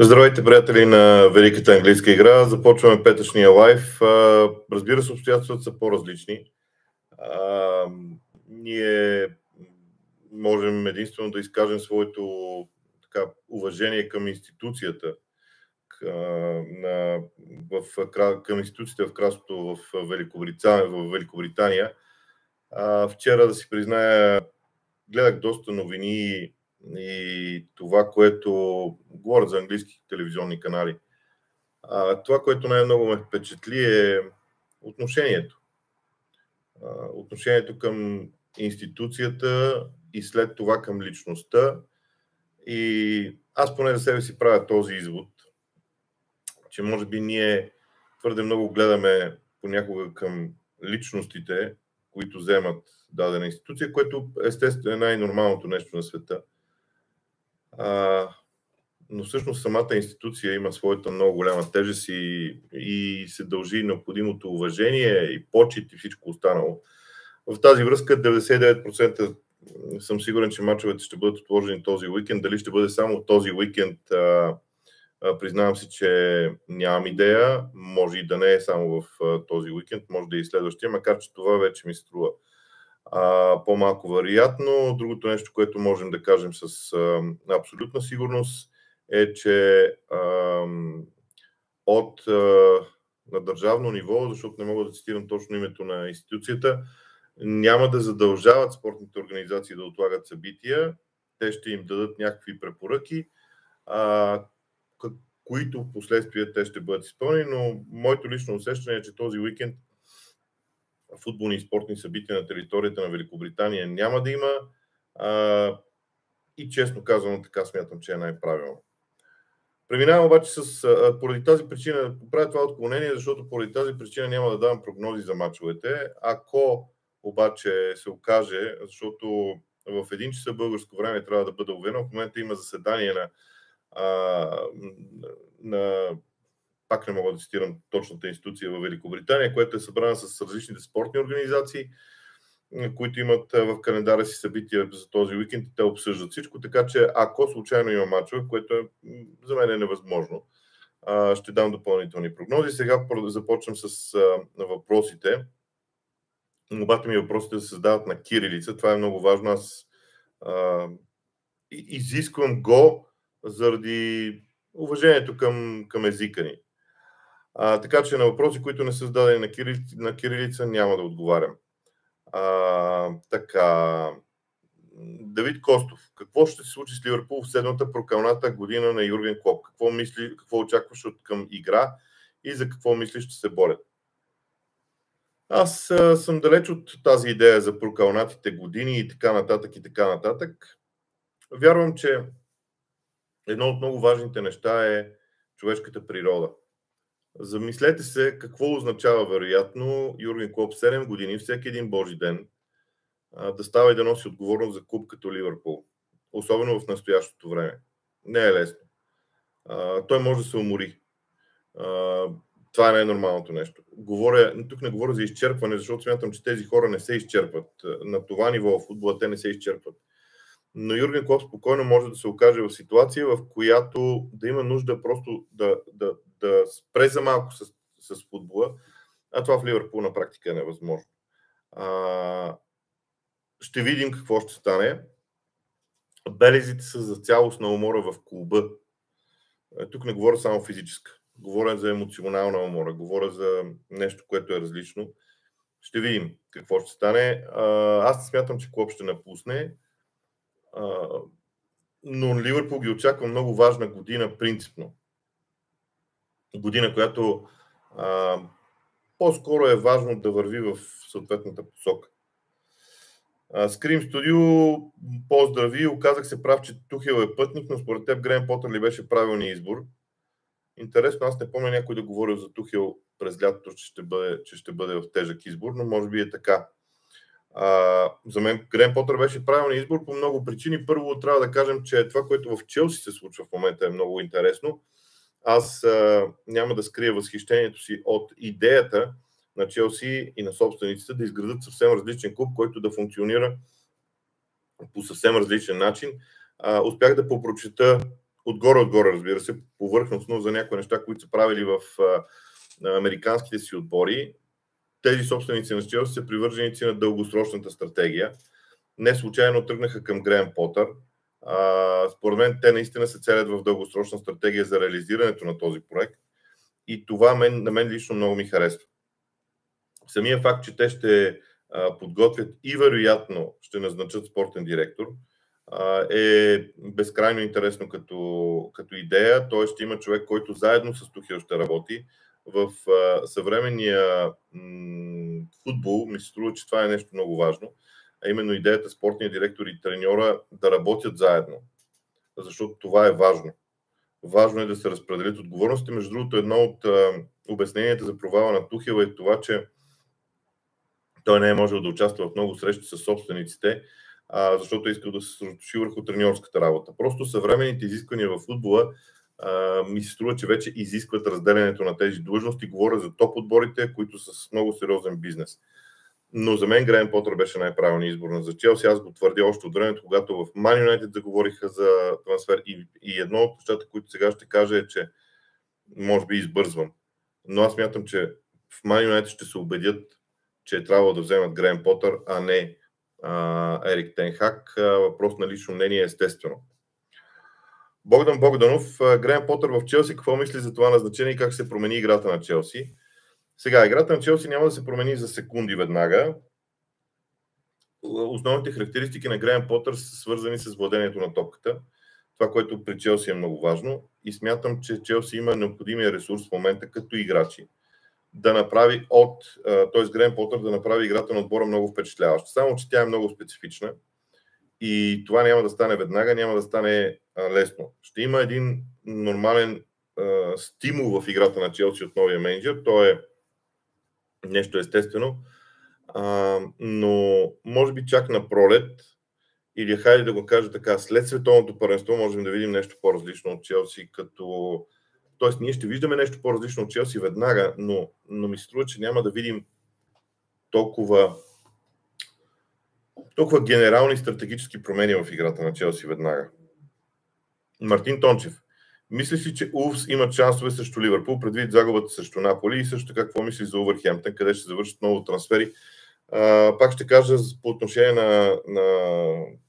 Здравейте, приятели на Великата английска игра. Започваме петъчния лайф. Разбира се, обстоятелствата са по-различни. Ние можем единствено да изкажем своето така, уважение към институцията, към, институцията в кралството в Великобритания. В Великобритания. Вчера, да си призная, гледах доста новини и това, което говорят за английски телевизионни канали. А, това, което най-много ме впечатли е отношението. А, отношението към институцията и след това към личността. И аз поне за себе си правя този извод, че може би ние твърде много гледаме понякога към личностите, които вземат дадена институция, което естествено е най-нормалното нещо на света. А, но всъщност самата институция има своята много голяма тежест и, и се дължи необходимото уважение и почет и всичко останало. В тази връзка 99% съм сигурен, че мачовете ще бъдат отложени този уикенд. Дали ще бъде само този уикенд, а, а, признавам си, че нямам идея. Може и да не е само в а, този уикенд, може да е и следващия, макар че това вече ми струва по-малко вероятно. Другото нещо, което можем да кажем с а, абсолютна сигурност е, че а, от а, на държавно ниво, защото не мога да цитирам точно името на институцията, няма да задължават спортните организации да отлагат събития. Те ще им дадат някакви препоръки, а, които в последствие те ще бъдат изпълнени, но моето лично усещане е, че този уикенд футболни и спортни събития на територията на Великобритания няма да има. А, и честно казвам, така смятам, че е най-правилно. Преминавам обаче с, а, поради тази причина, правя това отклонение, защото поради тази причина няма да давам прогнози за мачовете. Ако обаче се окаже, защото в един часа българско време трябва да бъде уверено, в момента има заседание на, а, на пак не мога да цитирам точната институция в Великобритания, която е събрана с различните спортни организации, които имат в календара си събития за този уикенд и те обсъждат всичко, така че ако случайно има мачове, което е, за мен е невъзможно, ще дам допълнителни прогнози. Сега започвам с въпросите. Мобата ми е въпросите да се създават на кирилица. Това е много важно. Аз а, изисквам го заради уважението към, към езика ни. А, така че на въпроси, които не са зададени на, кирилица, на кирилица, няма да отговарям. А, така. Давид Костов. Какво ще се случи с Ливърпул в седмата прокалната година на Юрген Клоп? Какво, мисли, какво очакваш от към игра и за какво мислиш, ще се борят? Аз а, съм далеч от тази идея за прокалнатите години и така нататък и така нататък. Вярвам, че едно от много важните неща е човешката природа. Замислете се какво означава вероятно Юрген Клоп 7 години, всеки един Божи ден, да става и да носи отговорност за клуб като Ливърпул. Особено в настоящото време. Не е лесно. той може да се умори. това е най-нормалното нещо. Говоря, тук не говоря за изчерпване, защото смятам, че тези хора не се изчерпват. На това ниво в футбола те не се изчерпват но Юрген Клоп спокойно може да се окаже в ситуация, в която да има нужда просто да, да, да спре за малко с, с футбола, а това в Ливърпул на практика е невъзможно. А, ще видим какво ще стане. Белезите са за цялостна умора в клуба. Е, тук не говоря само физическа. Говоря за емоционална умора. Говоря за нещо, което е различно. Ще видим какво ще стане. Аз смятам, че клуб ще напусне но Ливърпул ги очаква много важна година принципно. Година, която а, по-скоро е важно да върви в съответната посока. Скрим Студио, поздрави. Оказах се прав, че Тухел е пътник, но според теб Грен Потър ли беше правилният избор? Интересно, аз не помня някой да говорил за Тухел през лятото, че ще бъде, че ще бъде в тежък избор, но може би е така. А, за мен Грен Потър беше правилният избор по много причини. Първо трябва да кажем, че това, което в Челси се случва в момента е много интересно. Аз а, няма да скрия възхищението си от идеята на Челси и на собствениците да изградат съвсем различен клуб, който да функционира по съвсем различен начин. А, успях да попрочета отгоре-отгоре, разбира се, повърхностно за някои неща, които са правили в американските си отбори. Тези собственици на Челси са привърженици на дългосрочната стратегия. Не случайно тръгнаха към Греем Потър. А, според мен те наистина се целят в дългосрочна стратегия за реализирането на този проект. И това мен, на мен лично много ми харесва. Самия факт, че те ще а, подготвят и вероятно ще назначат спортен директор, а, е безкрайно интересно като, като идея. Той ще има човек, който заедно с Тухил ще работи. В а, съвременния м- футбол ми се струва, че това е нещо много важно а именно идеята спортния директор и треньора да работят заедно. Защото това е важно. Важно е да се разпределят отговорности. Между другото, едно от а, обясненията за провала на Тухел е това, че той не е можел да участва в много срещи с собствениците, а, защото е искал да се съсредоточи върху треньорската работа. Просто съвременните изисквания в футбола ми се струва, че вече изискват разделянето на тези длъжности. Говоря за топ отборите, които са с много сериозен бизнес. Но за мен Грейм Потър беше най-правилният избор за Челси. Аз го твърдя още от времето, когато в Man United заговориха за трансфер. И, и едно от нещата, които сега ще кажа е, че може би избързвам. Но аз мятам, че в Man United ще се убедят, че е трябвало да вземат Грейм Потър, а не а, Ерик Тенхак. Въпрос на лично мнение, естествено. Богдан Богданов, Грейм Потър в Челси, какво мисли за това назначение и как се промени играта на Челси? Сега, играта на Челси няма да се промени за секунди веднага. Основните характеристики на Грейм Потър са свързани с владението на топката. Това, което при Челси е много важно. И смятам, че Челси има необходимия ресурс в момента като играчи да направи от, т.е. Грейм Потър да направи играта на отбора много впечатляваща. Само, че тя е много специфична и това няма да стане веднага, няма да стане лесно. Ще има един нормален стимул в играта на Челси от новия менеджер. Той е нещо естествено. А, но може би чак на пролет, или хайде да го кажа така, след световното първенство можем да видим нещо по-различно от Челси, като... Тоест, ние ще виждаме нещо по-различно от Челси веднага, но, но ми се струва, че няма да видим толкова толкова генерални стратегически промени в играта на Челси веднага. Мартин Тончев. Мислиш ли, че Улфс имат шансове срещу Ливърпул, предвид загубата срещу Наполи и също какво мислиш за Увърхемптън, къде ще завършат много трансфери? А, пак ще кажа по отношение на, на,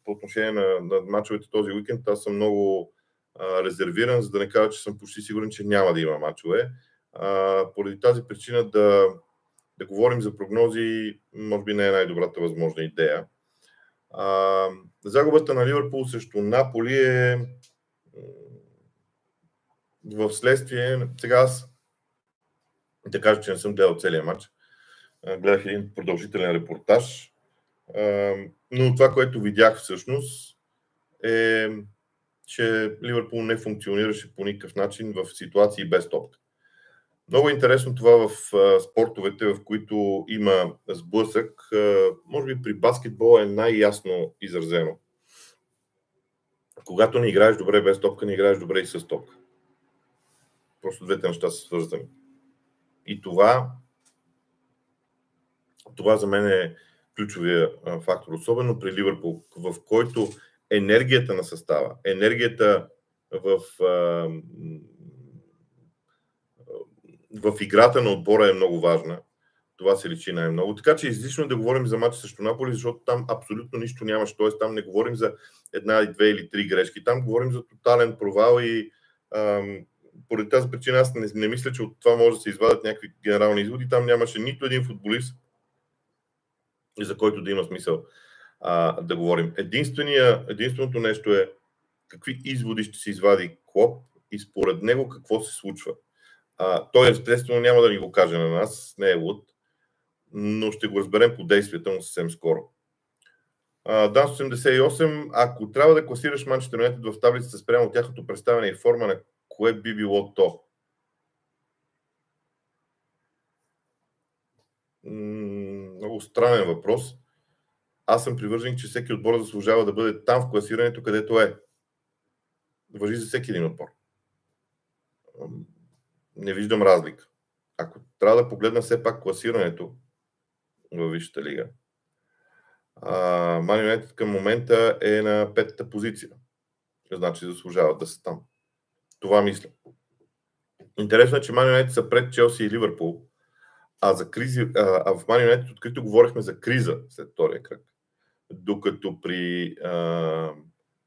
по отношение на, на мачовете този уикенд, аз съм много а, резервиран, за да не кажа, че съм почти сигурен, че няма да има мачове. А, поради тази причина да, да говорим за прогнози, може би не е най-добрата възможна идея. А, загубата на Ливърпул срещу Наполи е в следствие, сега аз да кажа, че не съм гледал целият матч. Гледах един продължителен репортаж. Но това, което видях всъщност е, че Ливърпул не функционираше по никакъв начин в ситуации без топка. Много интересно това в спортовете, в които има сблъсък. Може би при баскетбола е най-ясно изразено. Когато не играеш добре без топка, не играеш добре и с топка. Просто двете неща са свързани. И това, това за мен е ключовия фактор, особено при Ливърпул, в който енергията на състава, енергията в, в играта на отбора е много важна. Това се личи най-много. Така че излишно е да говорим за матч срещу Наполи, защото там абсолютно нищо нямаше. Тоест там не говорим за една, две или три грешки. Там говорим за тотален провал и ам, поради тази причина аз не, не мисля, че от това може да се извадят някакви генерални изводи. Там нямаше нито един футболист, за който да има смисъл а, да говорим. единственото нещо е какви изводи ще се извади Клоп и според него какво се случва. А, той естествено няма да ни го каже на нас, не е луд, но ще го разберем по действията му съвсем скоро. Дан 88, ако трябва да класираш Манчестър Юнайтед в таблицата спрямо тяхното представяне и форма на кое би било то? Много странен въпрос. Аз съм привържен, че всеки отбор заслужава да бъде там в класирането, където е. Въжи за всеки един отбор. Не виждам разлика. Ако трябва да погледна все пак класирането във Висшата лига, Ман Юнайтед към момента е на петата позиция. Значи заслужават да са там. Това мисля. Интересно е, че Ман Юнайтед са пред Челси и Ливърпул, а, за кризи, а, а в Ман Юнайтед открито говорихме за криза след втория кръг. Докато при, а,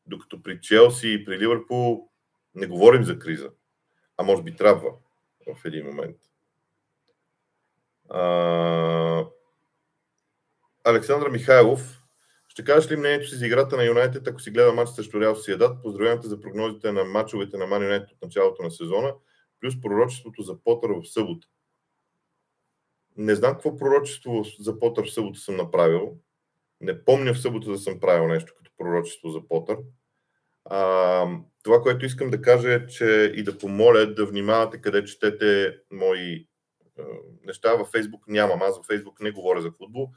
докато при Челси и при Ливърпул не говорим за криза, а може би трябва в един момент. А, Александър Михайлов, ще кажеш ли мнението си за играта на Юнайтед, ако си гледа матч срещу Реал Сиедат? Поздравявам за прогнозите на матчовете на Ман Юнайтед от началото на сезона, плюс пророчеството за Потър в събота. Не знам какво пророчество за Потър в събота съм направил. Не помня в събота да съм правил нещо като пророчество за Потър. А, това, което искам да кажа е, че и да помоля да внимавате къде четете мои а, неща. Във Фейсбук нямам. Аз във Фейсбук не говоря за футбол.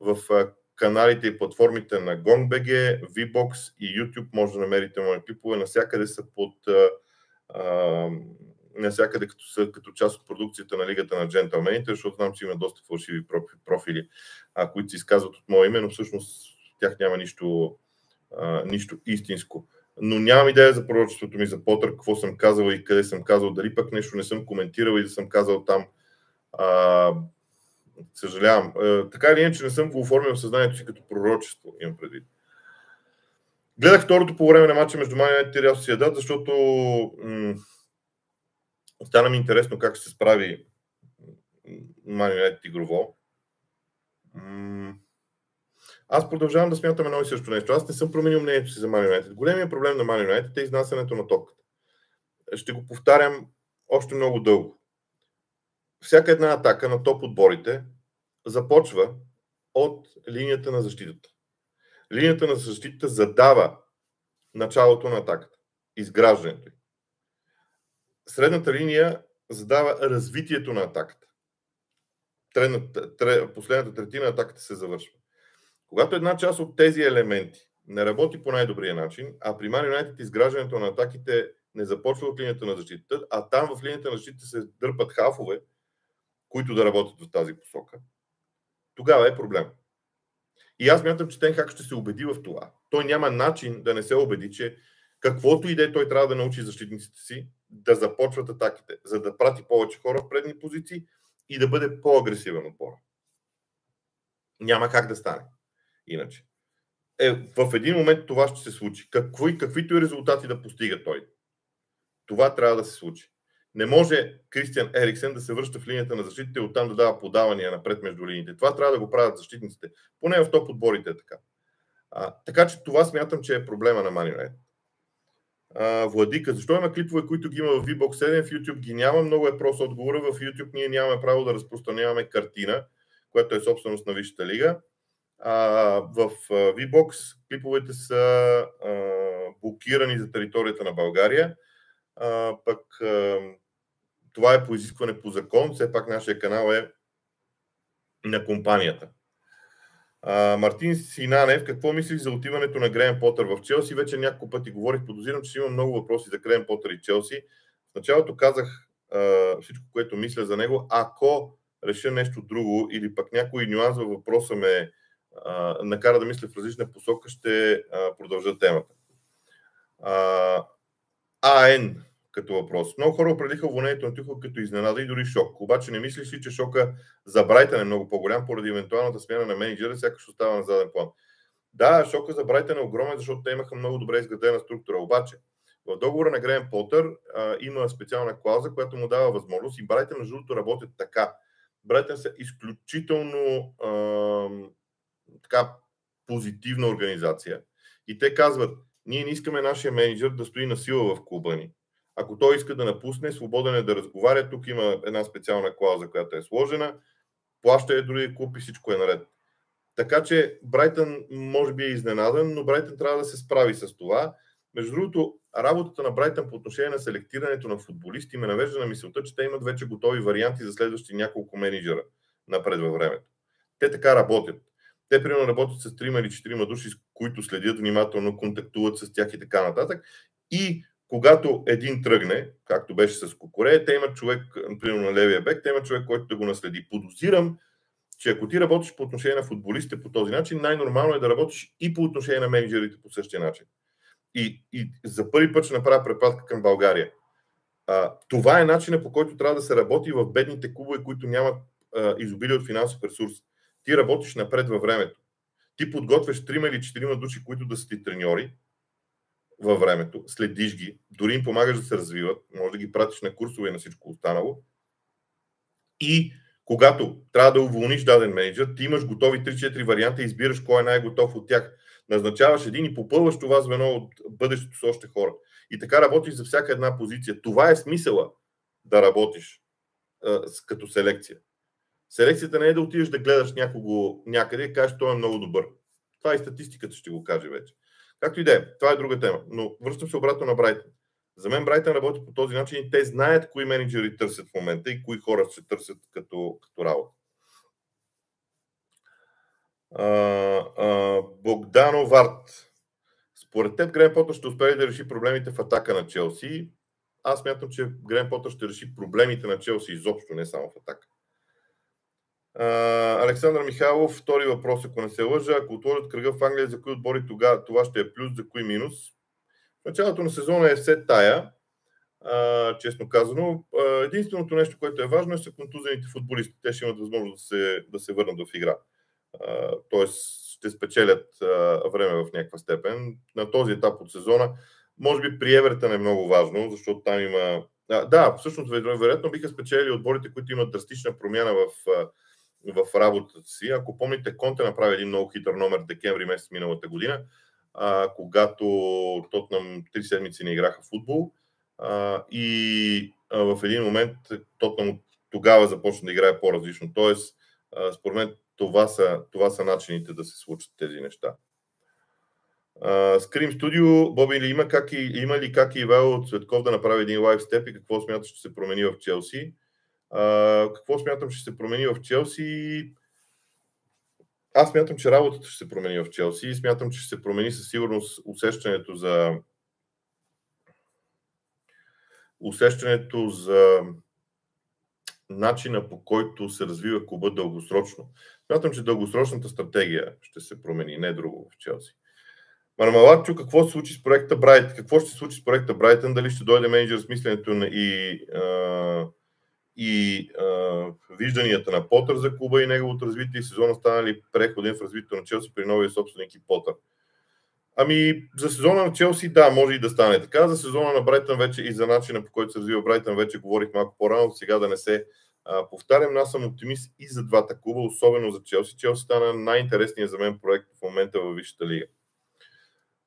В а, каналите и платформите на GongBG, VBOX и YouTube може да намерите мои клипове. Насякъде са под а, а, навсякъде като, са, като част от продукцията на Лигата на джентълмените, защото знам, че има доста фалшиви профили, а, които се изказват от мое име, но всъщност тях няма нищо, а, нищо истинско. Но нямам идея за пророчеството ми за Потър, какво съм казал и къде съм казал, дали пък нещо не съм коментирал и да съм казал там. А, съжалявам. А, така или иначе не съм го оформил в съзнанието си като пророчество, имам предвид. Гледах второто по време на матча между Мания и Реал Сиедат, защото м- Стана ми интересно как ще се справи Man United игрово. Аз продължавам да смятам едно и също нещо. Аз не съм променил мнението си за Man United. Големият проблем на Man United е изнасянето на топката. Ще го повтарям още много дълго. Всяка една атака на топ отборите започва от линията на защитата. Линията на защитата задава началото на атаката, изграждането средната линия задава развитието на атаката. последната третина на атаката се завършва. Когато една част от тези елементи не работи по най-добрия начин, а при Man United изграждането на атаките не започва от линията на защитата, а там в линията на защитата се дърпат хафове, които да работят в тази посока, тогава е проблем. И аз мятам, че Тенхак ще се убеди в това. Той няма начин да не се убеди, че каквото и да е, той трябва да научи защитниците си да започват атаките, за да прати повече хора в предни позиции и да бъде по-агресивен отбор. Няма как да стане. Иначе. Е, в един момент това ще се случи. Какво каквито и резултати да постига той. Това трябва да се случи. Не може Кристиан Ериксен да се връща в линията на защитите и оттам да дава подавания напред между линиите. Това трябва да го правят защитниците. Поне в топ отборите е така. А, така че това смятам, че е проблема на Манионет а, Владика. Защо има клипове, които ги има в VBOX 7, в YouTube ги няма? Много е просто отговора. В YouTube ние нямаме право да разпространяваме картина, която е собственост на Висшата лига. А, в VBOX клиповете са а, блокирани за територията на България. А, пък а, това е по изискване по закон. Все пак нашия канал е на компанията. А, Мартин Синанев, какво мислиш за отиването на Грен Потър в Челси? Вече няколко пъти говорих, подозирам, че има много въпроси за Грен Потър и Челси. В началото казах а, всичко, което мисля за него. Ако реша нещо друго или пък някой нюанс във въпроса ме а, накара да мисля в различна посока, ще а, продължа темата. А, АН като въпрос. Много хора определиха уволнението на Тухъл като изненада и дори шок. Обаче не мислиш ли, че шока за Брайтън е много по-голям поради евентуалната смяна на менеджера, сякаш остава на заден план? Да, шока за Брайтън е огромен, защото те имаха много добре изградена структура. Обаче, в договора на Грейм Потър а, има специална клауза, която му дава възможност и Брайтън, между другото, работят така. Брайтън са изключително а, така позитивна организация. И те казват, ние не искаме нашия менеджер да стои на сила в клуба ни. Ако той иска да напусне, свободен е да разговаря. Тук има една специална клауза, която е сложена. Плаща е други клуб и всичко е наред. Така че Брайтън може би е изненадан, но Брайтън трябва да се справи с това. Между другото, работата на Брайтън по отношение на селектирането на футболисти ме навежда на мисълта, че те имат вече готови варианти за следващи няколко менеджера напред във времето. Те така работят. Те, примерно, работят с трима или четирима души, с които следят внимателно, контактуват с тях и така нататък. И когато един тръгне, както беше с Кокоре, те имат човек, например на левия бек, те имат човек, който да го наследи. Подозирам, че ако ти работиш по отношение на футболистите по този начин, най-нормално е да работиш и по отношение на менеджерите по същия начин. И, и за първи път ще направя препратка към България. А, това е начинът по който трябва да се работи в бедните клубове, които нямат а, изобилие от финансов ресурс. Ти работиш напред във времето. Ти подготвяш трима или четирима души, които да са ти треньори във времето, следиш ги, дори им помагаш да се развиват, може да ги пратиш на курсове и на всичко останало. И когато трябва да уволниш даден менеджер, ти имаш готови 3-4 варианта и избираш кой е най-готов от тях. Назначаваш един и попълваш това звено от бъдещето с още хора. И така работиш за всяка една позиция. Това е смисъла да работиш като селекция. Селекцията не е да отидеш да гледаш някого някъде и кажеш, той е много добър. Това и статистиката ще го каже вече. Както и да е, това е друга тема. Но връщам се обратно на Брайтън. За мен Брайтън работи по този начин и те знаят кои менеджери търсят в момента и кои хора ще търсят като, като работа. А, а, Богдано Варт. Според теб Грен Потър ще успее да реши проблемите в атака на Челси. Аз мятам, че Грен Потър ще реши проблемите на Челси изобщо, не само в атака. Александър Михайлов, втори въпрос, ако не се лъжа. Ако отворят кръга в Англия, за кои отбори тогава това ще е плюс, за кои минус? В началото на сезона е все тая, а, честно казано. Единственото нещо, което е важно е са контузените футболисти. Те ще имат възможност да се, да се върнат в игра. А, тоест ще спечелят а, време в някаква степен. На този етап от сезона, може би при Евертън е много важно, защото там има... А, да, всъщност, вероятно биха спечелили отборите, които имат драстична промяна в в работата си. Ако помните, Конте направи един много хитър номер декември месец миналата година, а, когато Тотнам три седмици не играха футбол а, и а, в един момент Тотнам тогава започна да играе по-различно. Тоест, а, според мен това са, това са начините да се случат тези неща. Скрим Студио, Боби, ли има, как и, има ли как и Ивайло Цветков да направи един лайв степ и какво смяташ, че се промени в Челси? Какво смятам, ще се промени в Челси? Аз смятам, че работата ще се промени в Челси и смятам, че ще се промени със сигурност усещането за усещането за начина по който се развива клуба дългосрочно. Смятам, че дългосрочната стратегия ще се промени, не друго в Челси. Мармалатчо, какво се случи с проекта Брайт? Какво ще се случи с проекта Брайтън? Дали ще дойде менеджер с мисленето и а, и а, вижданията на Потър за клуба и неговото развитие и сезона станали преходен в развитието на Челси при новия собственик и Потър. Ами, за сезона на Челси, да, може и да стане така. За сезона на Брайтън вече и за начина по който се развива Брайтън вече говорих малко по-рано, сега да не се а, повтарям, но аз съм оптимист и за двата клуба, особено за Челси. Челси стана най-интересният за мен проект в момента във Висшата лига.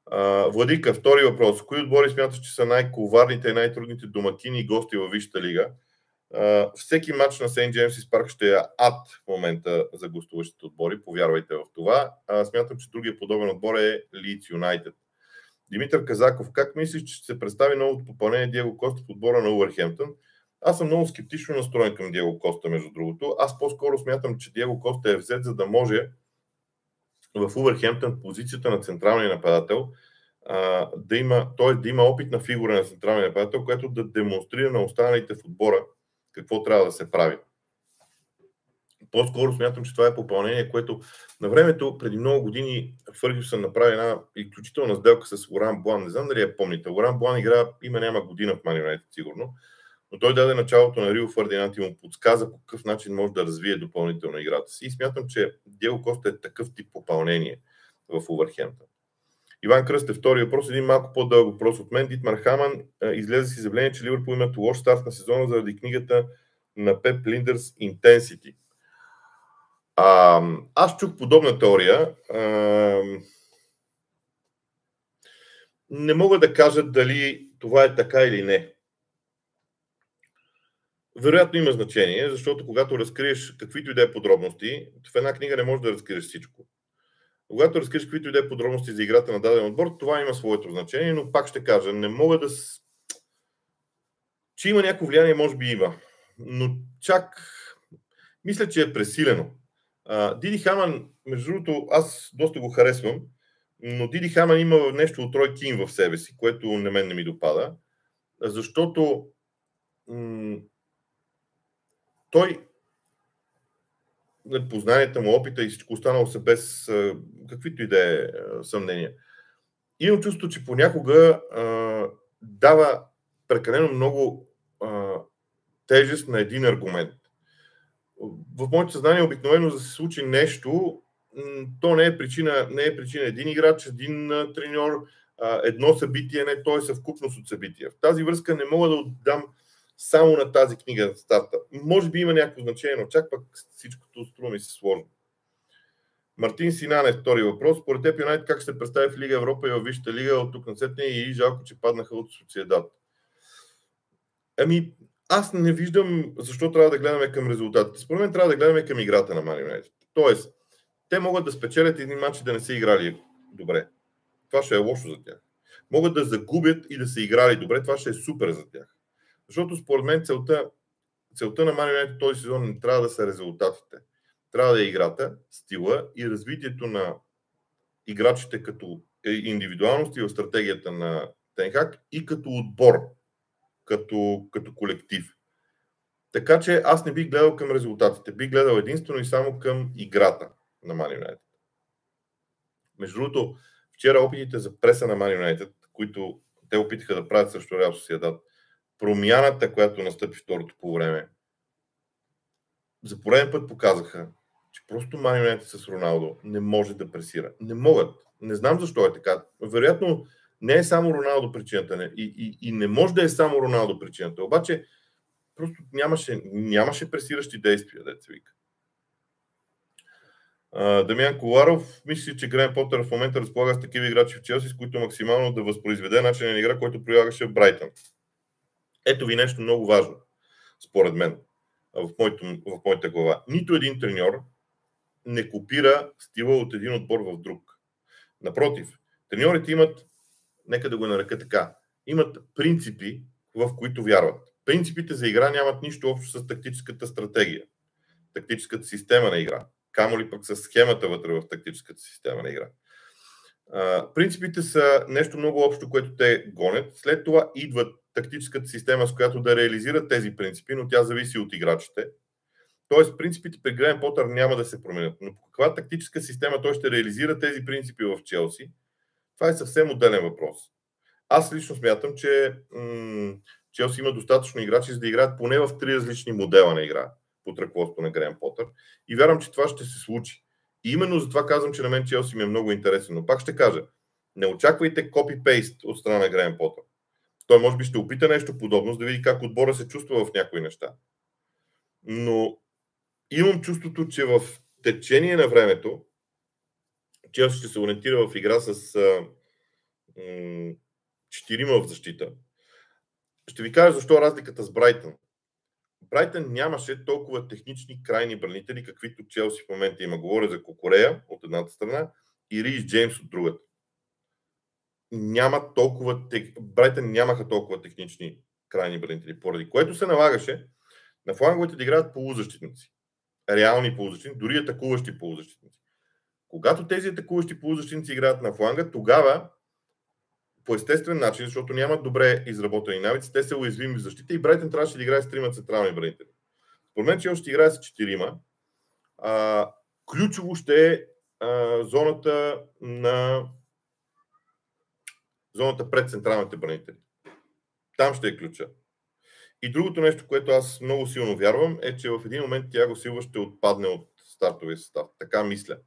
А, Владика, втори въпрос. Кои отбори смяташ, че са най-коварните и най-трудните домакини и гости във Висшата лига? Всеки матч на Сейнт Джеймс Парк ще е ад в момента за гостуващите отбори, повярвайте в това. Uh, смятам, че другия подобен отбор е Leeds Юнайтед. Димитър Казаков, как мислиш, че ще се представи новото попълнение Диего Коста в отбора на Уърхемптън? Аз съм много скептично настроен към Диего Коста, между другото. Аз по-скоро смятам, че Диего Коста е взет, за да може в Уверхемптън позицията на централния нападател да има, т.е. да има опитна фигура на централния нападател, която да демонстрира на останалите в отбора какво трябва да се прави. По-скоро смятам, че това е попълнение, което на времето, преди много години, Фъргюсън направи една изключителна сделка с Оран Блан. Не знам дали я помните. Оран Блан игра, има няма година в Манионет, сигурно. Но той даде началото на Рио Фърдинант и му подсказа по какъв начин може да развие допълнително играта си. И смятам, че Диего Коста е такъв тип попълнение в Увърхемта. Иван Кръст е втори въпрос, един малко по-дълъг въпрос от мен. Дитмар Хаман излезе с изявление, че Ливърпул имат лош старт на сезона заради книгата на Пеп Линдърс Intensity. А, аз чух подобна теория. А, не мога да кажа дали това е така или не. Вероятно има значение, защото когато разкриеш каквито и да е подробности, в една книга не можеш да разкриеш всичко. Когато разкриеш каквито и да е подробности за играта на даден отбор, това има своето значение, но пак ще кажа, не мога да... Че има някакво влияние, може би има. Но чак... Мисля, че е пресилено. Диди Хаман, между другото, аз доста го харесвам, но Диди Хаман има нещо от Рой Кин в себе си, което на мен не ми допада, защото м- той познанията му, опита и всичко останало са без каквито и да е съмнения. Имам чувство, че понякога а, дава прекалено много а, тежест на един аргумент. В моето съзнание обикновено да се случи нещо, то не е причина, не е причина един играч, един треньор, едно събитие, не, то е съвкупност от събития. В тази връзка не мога да отдам само на тази книга на старта. Може би има някакво значение, но чак пък всичкото струва ми се сложно. Мартин Синан е втори въпрос. Според теб Юнайт как се представи в Лига Европа и в Висшата лига от тук на сетне и жалко, че паднаха от Социедад? Ами, аз не виждам защо трябва да гледаме към резултатите. Според мен трябва да гледаме към играта на Мани Юнайтед. Тоест, те могат да спечелят един матч и да не са играли добре. Това ще е лошо за тях. Могат да загубят и да са играли добре. Това ще е супер за тях. Защото според мен целта, целта на Мани Юнайтед този сезон не трябва да са резултатите. Трябва да е играта, стила и развитието на играчите като е, индивидуалности в стратегията на Тенхак и като отбор, като, като колектив. Така че аз не бих гледал към резултатите, бих гледал единствено и само към играта на Man United. Между другото, вчера опитите за преса на Man United, които те опитаха да правят срещу Реал Sociedad, промяната, която настъпи второто по време, за пореден път показаха, че просто United с Роналдо не може да пресира. Не могат. Не знам защо е така. Вероятно, не е само Роналдо причината. Не. И, и, и не може да е само Роналдо причината. Обаче, просто нямаше, нямаше пресиращи действия, деца вика. Дамян Коларов мисли, че Грен Потър в момента разполага с такива играчи в Челси, с които максимално да възпроизведе начин на игра, който прилагаше в Брайтън. Ето ви нещо много важно, според мен, в, моето, в моята глава. Нито един треньор не копира стила от един отбор в друг. Напротив, треньорите имат, нека да го нарека така, имат принципи, в които вярват. Принципите за игра нямат нищо общо с тактическата стратегия, тактическата система на игра камо ли пък с схемата вътре в тактическата система на игра. Принципите са нещо много общо, което те гонят. След това идва тактическата система, с която да реализират тези принципи, но тя зависи от играчите. Тоест, принципите при Грен Потър няма да се променят. Но по каква тактическа система той ще реализира тези принципи в Челси, това е съвсем отделен въпрос. Аз лично смятам, че м- Челси има достатъчно играчи, за да играят поне в три различни модела на игра под ръководството на Грем Потър. И вярвам, че това ще се случи. И именно за това казвам, че на мен Челси ми е много интересен. Но пак ще кажа, не очаквайте копи-пейст от страна на Грем Потър. Той може би ще опита нещо подобно, за да види как отбора се чувства в някои неща. Но имам чувството, че в течение на времето Челси ще се ориентира в игра с четирима в защита. Ще ви кажа защо разликата с Брайтън. Брайтън нямаше толкова технични крайни бранители, каквито Челси в момента има. Говоря за Кокорея от едната страна и Рис Джеймс от другата. Няма толкова, Брайтън нямаха толкова технични крайни бранители, поради което се налагаше на фланговете да играят полузащитници. Реални полузащитници, дори атакуващи полузащитници. Когато тези атакуващи полузащитници играят на фланга, тогава по естествен начин, защото нямат добре изработени навици, те са уязвими в защита и Брайтън трябваше да играе с трима централни бранители. Според мен, че още играе с четирима. Ключово ще е а, зоната на зоната пред централните бранители. Там ще е ключа. И другото нещо, което аз много силно вярвам, е, че в един момент Тяго Силва ще отпадне от стартовия състав. Така мисля.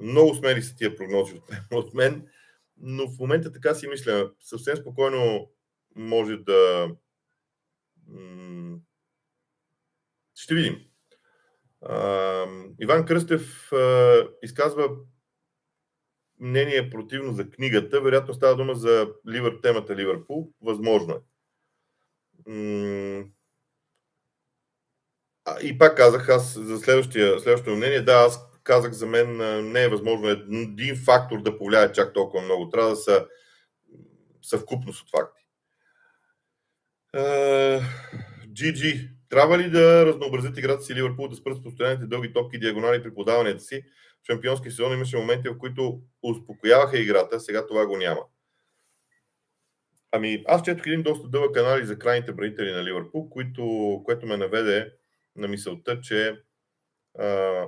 Много смели са тия прогнози от мен. Но в момента така си мисля. Съвсем спокойно може да. Ще видим. Иван Кръстев изказва мнение противно за книгата. Вероятно става дума за Ливър, темата Ливърпул. Възможно е. И пак казах аз за следващия, следващото мнение. Да, аз казах, за мен не е възможно един фактор да повлияе чак толкова много. Трябва да са съвкупност от факти. GG. Трябва ли да разнообразят играта си Ливърпул, да спрат постоянните дълги топки диагонали при подаванията си? Шампионски сезон имаше моменти, в които успокояваха играта, сега това го няма. Ами, аз четох един доста дълъг анализ за крайните бранители на Ливърпул, което, което ме наведе на мисълта, че а,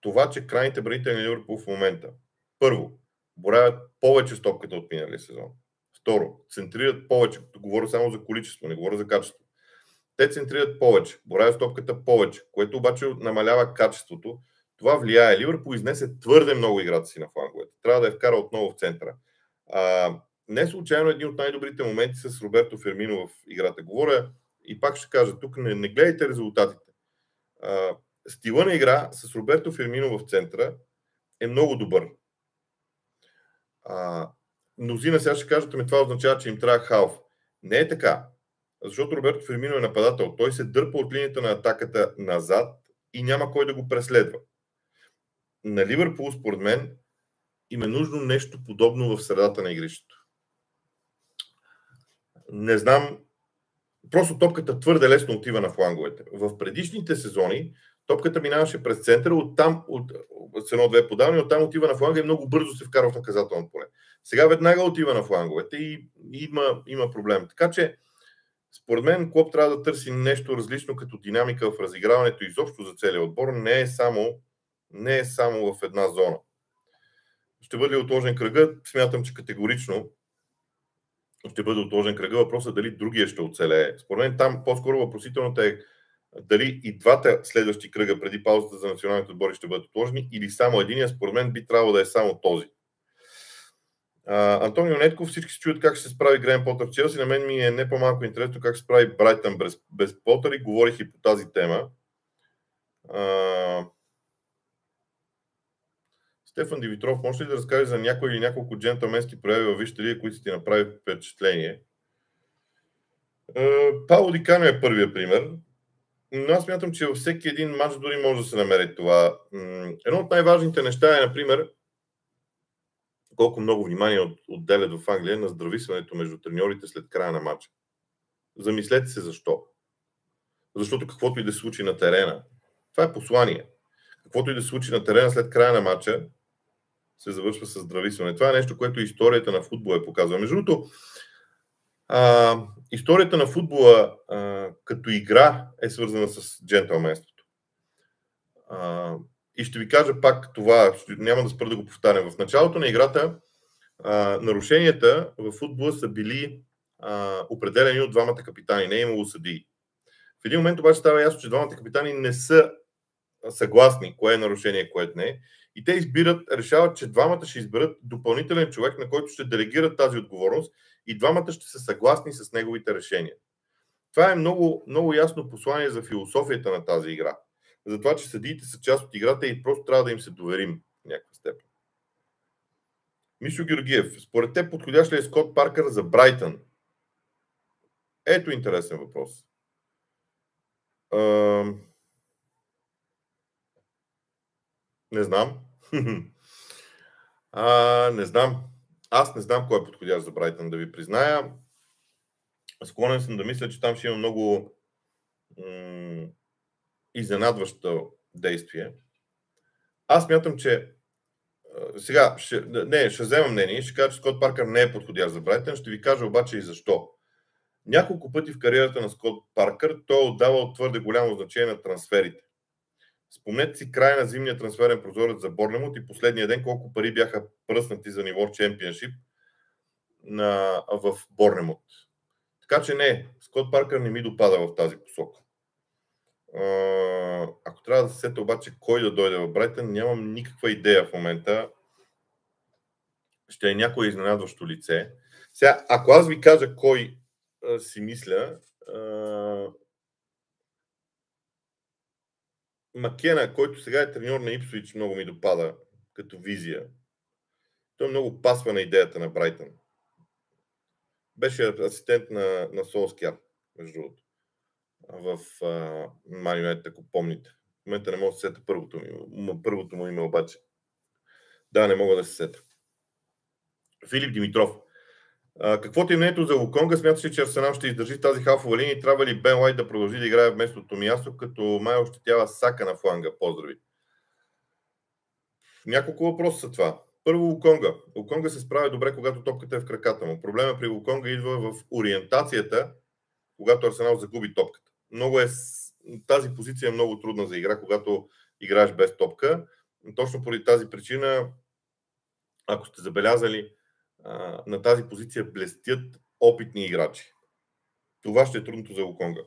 това, че крайните бранители на Ливърпул в момента, първо, боравят повече с топката от миналия сезон. Второ, центрират повече, говоря само за количество, не говоря за качество. те центрират повече, боравят с топката повече, което обаче намалява качеството. Това влияе. Ливърпул изнесе твърде много играта си на фланговете. Трябва да я вкара отново в центъра. А, не случайно един от най-добрите моменти с Роберто Фермино в играта. Говоря и пак ще кажа, тук не, не гледайте резултатите. А, стила на игра с Роберто Фермино в центъра е много добър. А, мнозина сега ще кажат, ами това означава, че им трябва халф. Не е така. Защото Роберто Фермино е нападател. Той се дърпа от линията на атаката назад и няма кой да го преследва. На Ливърпул, според мен, им е нужно нещо подобно в средата на игрището. Не знам. Просто топката твърде лесно отива на фланговете. В предишните сезони топката минаваше през центъра, оттам, от, с едно-две подавани, оттам отива на фланга и много бързо се вкарва в наказателно поле. Сега веднага отива на фланговете и има, има проблем. Така че, според мен, Клоп трябва да търси нещо различно като динамика в разиграването изобщо за целия отбор. Не е само, не е само в една зона. Ще бъде отложен кръга. Смятам, че категорично ще бъде отложен кръга. Въпросът е дали другия ще оцелее. Според мен там по-скоро въпросителната е дали и двата следващи кръга преди паузата за националните отбори ще бъдат отложени или само единия, според мен би трябвало да е само този. А, Антонио Нетков, всички се чуят как ще се справи Грен Потър в Челси. На мен ми е не по-малко интересно как се справи Брайтън без, без Потър и говорих и по тази тема. А... Стефан Дивитров, може ли да разкаже за някой или няколко джентълменски прояви във Вижте ли, които ти направи впечатление? Пауло Дикано е първия пример. Но аз мятам, че във всеки един матч дори може да се намери това. Едно от най-важните неща е, например, колко много внимание отделят в Англия на здрависването между треньорите след края на матча. Замислете се защо. Защото каквото и да се случи на терена, това е послание. Каквото и да се случи на терена след края на матча, се завършва с здрависване. Това е нещо, което историята на футбола е показва. Между другото, а, историята на футбола а, като игра е свързана с джентълменството. А, и ще ви кажа пак това, няма да спра да го повтарям. В началото на играта а, нарушенията в футбола са били а, определени от двамата капитани, не е имало съдии. В един момент обаче става ясно, че двамата капитани не са съгласни кое е нарушение, което не е. И те избират, решават, че двамата ще изберат допълнителен човек, на който ще делегират тази отговорност и двамата ще са съгласни с неговите решения. Това е много, много ясно послание за философията на тази игра за това, че съдиите са част от играта и просто трябва да им се доверим в някаква степен. Мишо Георгиев, според те подходящ ли е Скот Паркър за Брайтън? Ето интересен въпрос. Не знам. А, не знам. Аз не знам кой е подходящ за Брайтън, да ви призная. Склонен съм да мисля, че там ще има много м- изненадващо действие. Аз мятам, че сега, ще, не, ще взема мнение, ще кажа, че Скот Паркър не е подходящ за Брайтън, ще ви кажа обаче и защо. Няколко пъти в кариерата на Скот Паркър той е отдавал твърде голямо значение на трансферите. Спомнете си края на зимния трансферен прозорец за Борнемот и последния ден колко пари бяха пръснати за ниво чемпионшип на, в Борнемот. Така че не, Скот Паркър не ми допада в тази посока. Ако трябва да се сета обаче кой да дойде в Брайтън, нямам никаква идея в момента. Ще е някое изненадващо лице. Сега, ако аз ви кажа кой си мисля, а, Макена, който сега е треньор на Ипсвич, много ми допада като визия. Той много пасва на идеята на Брайтън. Беше асистент на, на Солскияр, между другото в United, ако помните. В момента не мога да се сета първото, ми, първото му име обаче. Да, не мога да се сета. Филип Димитров. Каквото е мнението за Луконга, смяташ ли, че Арсенал ще издържи тази халфова линия и трябва ли Бен Лайт да продължи да играе вместо Томиясо, като май ощетява Сака на фланга? Поздрави. Няколко въпроса са това. Първо Луконга. Луконга се справя добре, когато топката е в краката му. Проблема при Луконга идва в ориентацията, когато Арсенал загуби топката много е, тази позиция е много трудна за игра, когато играеш без топка. Точно поради тази причина, ако сте забелязали, на тази позиция блестят опитни играчи. Това ще е трудното за Луконга.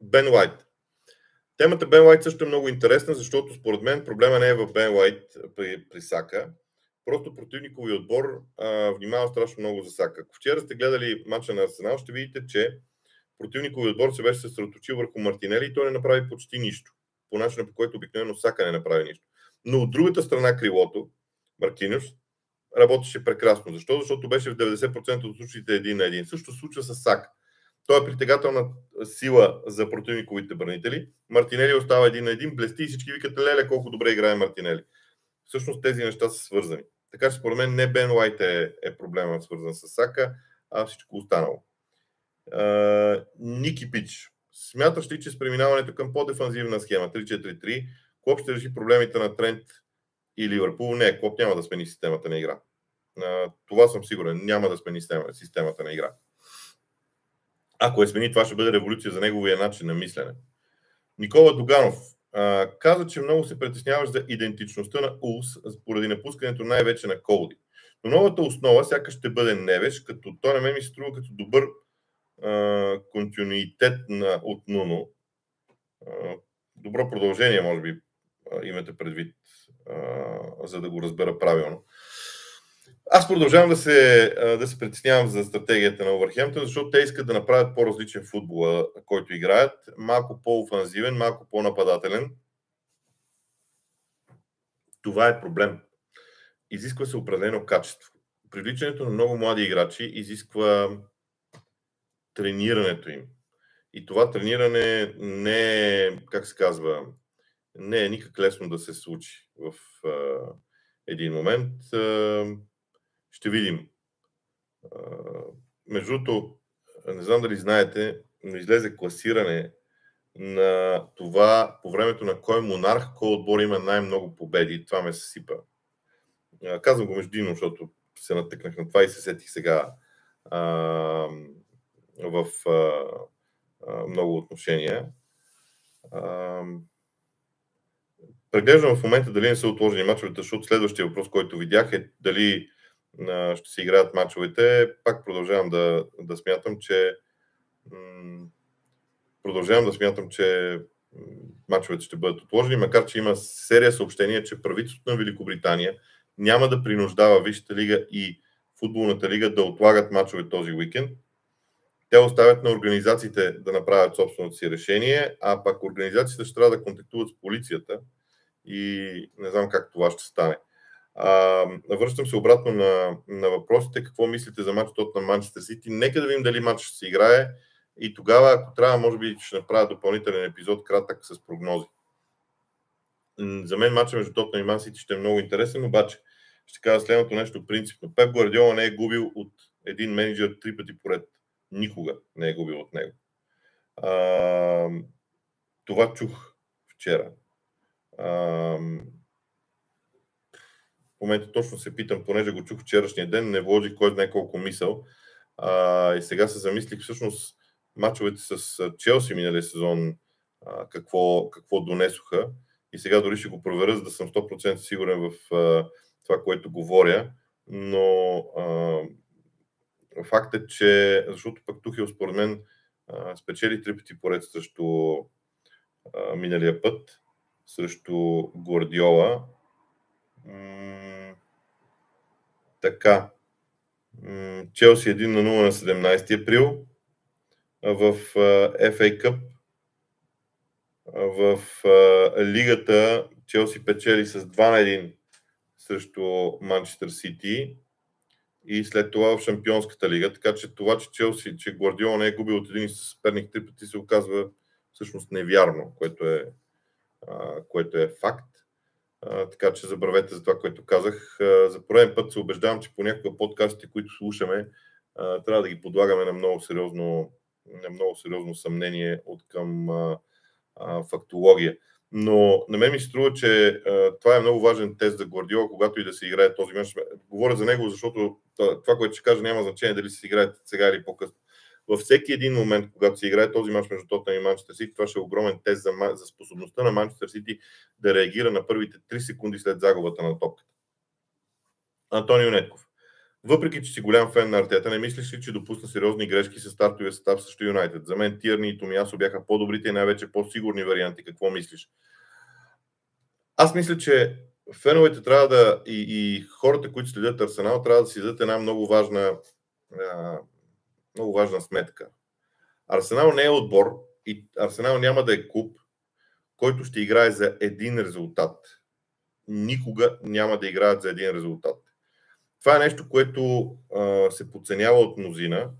Бен Лайт. Темата Бен Лайт също е много интересна, защото според мен проблема не е в Бен Лайт при, при Сака. Просто противникови отбор а, внимава страшно много за Сака. Ако вчера сте гледали матча на Арсенал, ще видите, че противникови отбор се беше съсредоточил върху Мартинели и той не направи почти нищо. По начина, по който обикновено Сака не направи нищо. Но от другата страна крилото, Мартинус, работеше прекрасно. Защо? Защото беше в 90% от случаите един на един. Също случва с Сака. Той е притегателна сила за противниковите бранители. Мартинели остава един на един, блести и всички викат, леле, колко добре играе Мартинели. Всъщност тези неща са свързани. Така че според мен не Бен Лайт е, е проблема свързан с Сака, а всичко останало. Uh, Ники Пич. Смяташ ли, че с преминаването към по-дефанзивна схема 3-4-3, Клоп ще реши проблемите на Трент и Ливърпул? Не, Клоп няма да смени системата на игра. Това съм сигурен. Няма да смени системата на игра. Ако е смени, това ще бъде революция за неговия начин на мислене. Никола Доганов каза, че много се притесняваш за идентичността на Улс поради напускането най-вече на Колди. Но новата основа сякаш ще бъде Невеш, като той на мен ми се струва като добър континуитет на, от Нуно. Добро продължение, може би, имате предвид, за да го разбера правилно. Аз продължавам да се, да се притеснявам за стратегията на Овърхемптън, защото те искат да направят по-различен футбол, който играят. Малко по-офанзивен, малко по-нападателен. Това е проблем. Изисква се определено качество. Привличането на много млади играчи изисква тренирането им. И това трениране не е, как се казва, не е никак лесно да се случи в а, един момент. А, ще видим. Между другото, не знам дали знаете, но излезе класиране на това по времето на кой монарх, кой отбор има най-много победи. Това ме се сипа. Казвам го междинно, защото се натъкнах на това и се сетих сега а, в а, а, много отношения. А, преглеждам в момента дали не са отложени мачовете, защото следващия въпрос, който видях е дали ще се играят мачовете, пак продължавам да, да смятам, че продължавам да смятам, че мачовете ще бъдат отложени, макар че има серия съобщения, че правителството на Великобритания няма да принуждава Висшата лига и футболната лига да отлагат мачове този уикенд. Те оставят на организациите да направят собственото си решение, а пак организациите ще трябва да контактуват с полицията и не знам как това ще стане. А, връщам се обратно на, на въпросите. Какво мислите за матчът на Манчестър Сити? Нека да видим дали матч ще се играе и тогава, ако трябва, може би ще направя допълнителен епизод, кратък с прогнози. За мен матчът между Тотна и Ман Сити ще е много интересен, обаче ще кажа следното нещо принципно. Пеп Гвардиола не е губил от един менеджер три пъти поред. Никога не е губил от него. А, това чух вчера. В момента точно се питам, понеже го чух вчерашния ден, не вложих кой знае колко мисъл. А, и сега се замислих всъщност мачовете с Челси миналия сезон а, какво, какво донесоха. И сега дори ще го проверя, за да съм 100% сигурен в а, това, което говоря. Но а, факт е, че, защото пък Тухил според мен а, спечели три пъти поред срещу миналия път, срещу Гвардиола така. Челси 1 на 0 на 17 април в FA Cup. В лигата Челси печели с 2 на 1 срещу Манчестър Сити и след това в Шампионската лига. Така че това, че Челси, че Гвардиола не е губил от един съперник три пъти, се оказва всъщност невярно, което е, което е факт така че забравете за това, което казах. За пореден път се убеждавам, че понякога подкастите, които слушаме, трябва да ги подлагаме на много сериозно, на много сериозно съмнение от към фактология. Но на мен ми се струва, че това е много важен тест за Гвардиола, когато и да се играе този мач. Говоря за него, защото това, което ще кажа, няма значение дали се играе сега или по-късно във всеки един момент, когато се играе този мач между Тотнам и Манчестър Сити, това ще е огромен тест за, за способността на Манчестър Сити да реагира на първите 3 секунди след загубата на топката. Антонио Нетков. въпреки че си голям фен на Артета, не мислиш ли, че допусна сериозни грешки с стартовия състав срещу Юнайтед? За мен Тирни и Томиасо бяха по-добрите и най-вече по-сигурни варианти. Какво мислиш? Аз мисля, че феновете трябва да и, и хората, които следят Арсенал, трябва да си дадат една много важна, много важна сметка. Арсенал не е отбор и Арсенал няма да е клуб, който ще играе за един резултат. Никога няма да играят за един резултат. Това е нещо, което а, се подценява от мнозина,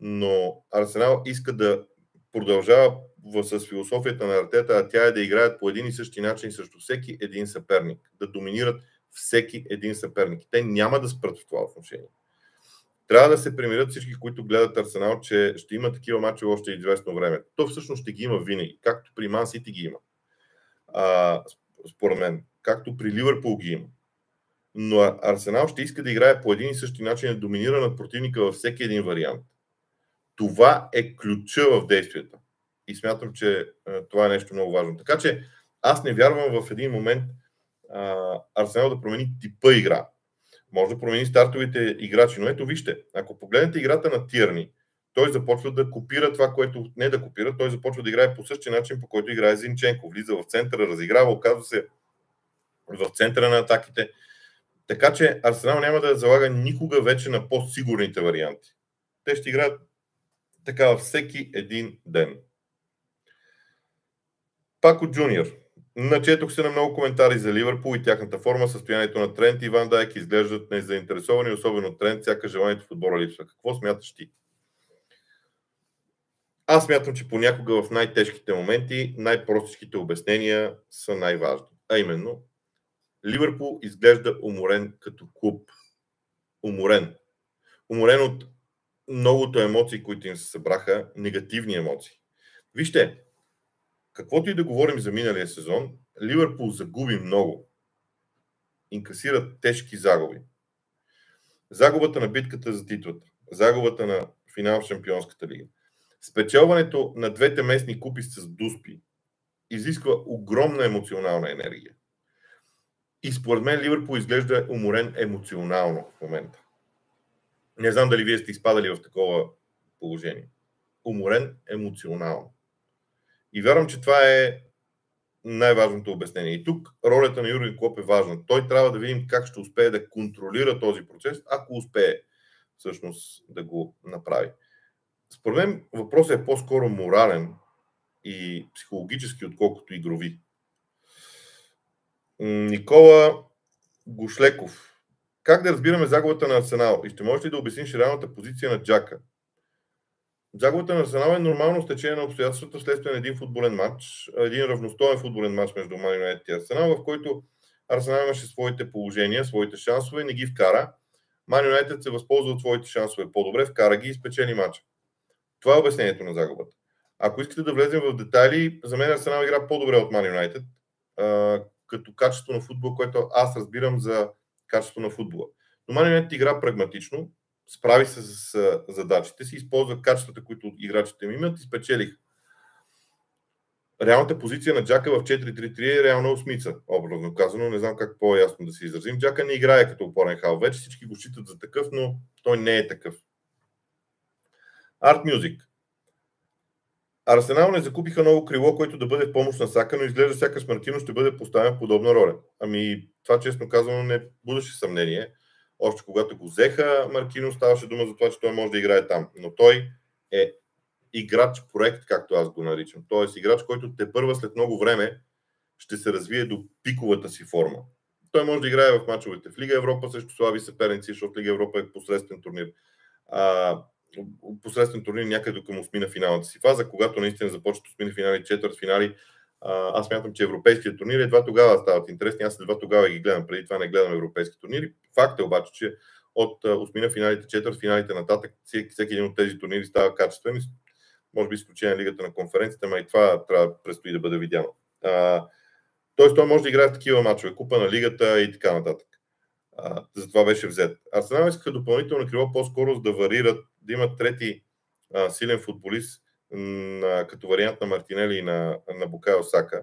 но Арсенал иска да продължава с философията на Артета, а тя е да играят по един и същи начин срещу всеки един съперник, да доминират всеки един съперник. Те няма да спрат в това отношение. Трябва да се примирят всички, които гледат Арсенал, че ще има такива мачи още известно време. То всъщност ще ги има винаги, както при Ман Сити ги има. А, според мен, както при Ливърпул ги има. Но Арсенал ще иска да играе по един и същи начин, да доминира над противника във всеки един вариант. Това е ключа в действията. И смятам, че това е нещо много важно. Така че аз не вярвам в един момент Арсенал да промени типа игра. Може да промени стартовите играчи, но ето вижте, ако погледнете играта на Тирни, той започва да копира това, което не да копира, той започва да играе по същия начин, по който играе Зинченко. Влиза в центъра, разиграва, оказва се в центъра на атаките. Така че Арсенал няма да залага никога вече на по-сигурните варианти. Те ще играят така всеки един ден. Пако Джуниор. Начетох се на много коментари за Ливърпул и тяхната форма, състоянието на Трент и Ван Дайк изглеждат незаинтересовани, особено Трент, сяка желанието в отбора липсва. Какво смяташ ти? Аз смятам, че понякога в най-тежките моменти най-простичките обяснения са най-важни. А именно, Ливърпул изглежда уморен като клуб. Уморен. Уморен от многото емоции, които им се събраха, негативни емоции. Вижте, каквото и да говорим за миналия сезон, Ливърпул загуби много. Инкасират тежки загуби. Загубата на битката за титлата, загубата на финал в Шампионската лига, спечелването на двете местни купи с Дуспи изисква огромна емоционална енергия. И според мен Ливърпул изглежда уморен емоционално в момента. Не знам дали вие сте изпадали в такова положение. Уморен емоционално. И вярвам, че това е най-важното обяснение. И тук ролята на Юрген Клоп е важна. Той трябва да видим как ще успее да контролира този процес, ако успее всъщност да го направи. Според мен въпросът е по-скоро морален и психологически, отколкото игрови. Никола Гошлеков. Как да разбираме загубата на Арсенал? И ще можеш ли да обясниш реалната позиция на Джака? Загубата на Арсенал е нормално стечение на обстоятелствата вследствие на един футболен матч, един равностоен футболен матч между Ман Юнайтед и Арсенал, в който Арсенал имаше своите положения, своите шансове, не ги вкара. Ман Юнайтед се възползва от своите шансове по-добре, вкара ги и спечели матча. Това е обяснението на загубата. Ако искате да влезем в детайли, за мен Арсенал игра по-добре от Ман Юнайтед, като качество на футбол, което аз разбирам за качество на футбола. Но Ман Юнайтед игра прагматично, справи се с задачите си, използва качествата, които играчите им имат и спечелих. Реалната позиция на Джака в 4-3-3 е реална осмица, образно казано. Не знам как по-ясно да се изразим. Джака не играе като опорен хал. Вече всички го считат за такъв, но той не е такъв. Art Music. Арсенал не закупиха ново крило, което да бъде в помощ на Сака, но изглежда сякаш Мартино ще бъде поставен в подобна роля. Ами, това честно казано не будеше съмнение. Още когато го взеха, Маркино ставаше дума за това, че той може да играе там. Но той е играч проект, както аз го наричам. Тоест играч, който те първа след много време ще се развие до пиковата си форма. Той може да играе в мачовете в Лига Европа срещу слаби съперници, защото Лига Европа е посредствен турнир. А, посредствен турнир някъде към осмина финалната си фаза, когато наистина започват осмина финали, четвърт финали, аз мятам, че европейските турнири едва тогава стават интересни. Аз едва тогава ги гледам. Преди това не гледам европейски турнири. Факт е обаче, че от осмина финалите, четвърт финалите нататък, всеки, един от тези турнири става качествен. Може би изключение лигата на конференцията, но и това трябва предстои да бъде видяно. тоест той може да играе в такива мачове, купа на лигата и така нататък. Затова беше взет. Арсенал искаха допълнително крило по-скоро да варират, да имат трети а, силен футболист, на, като вариант на Мартинели и на, на Букайо Сака,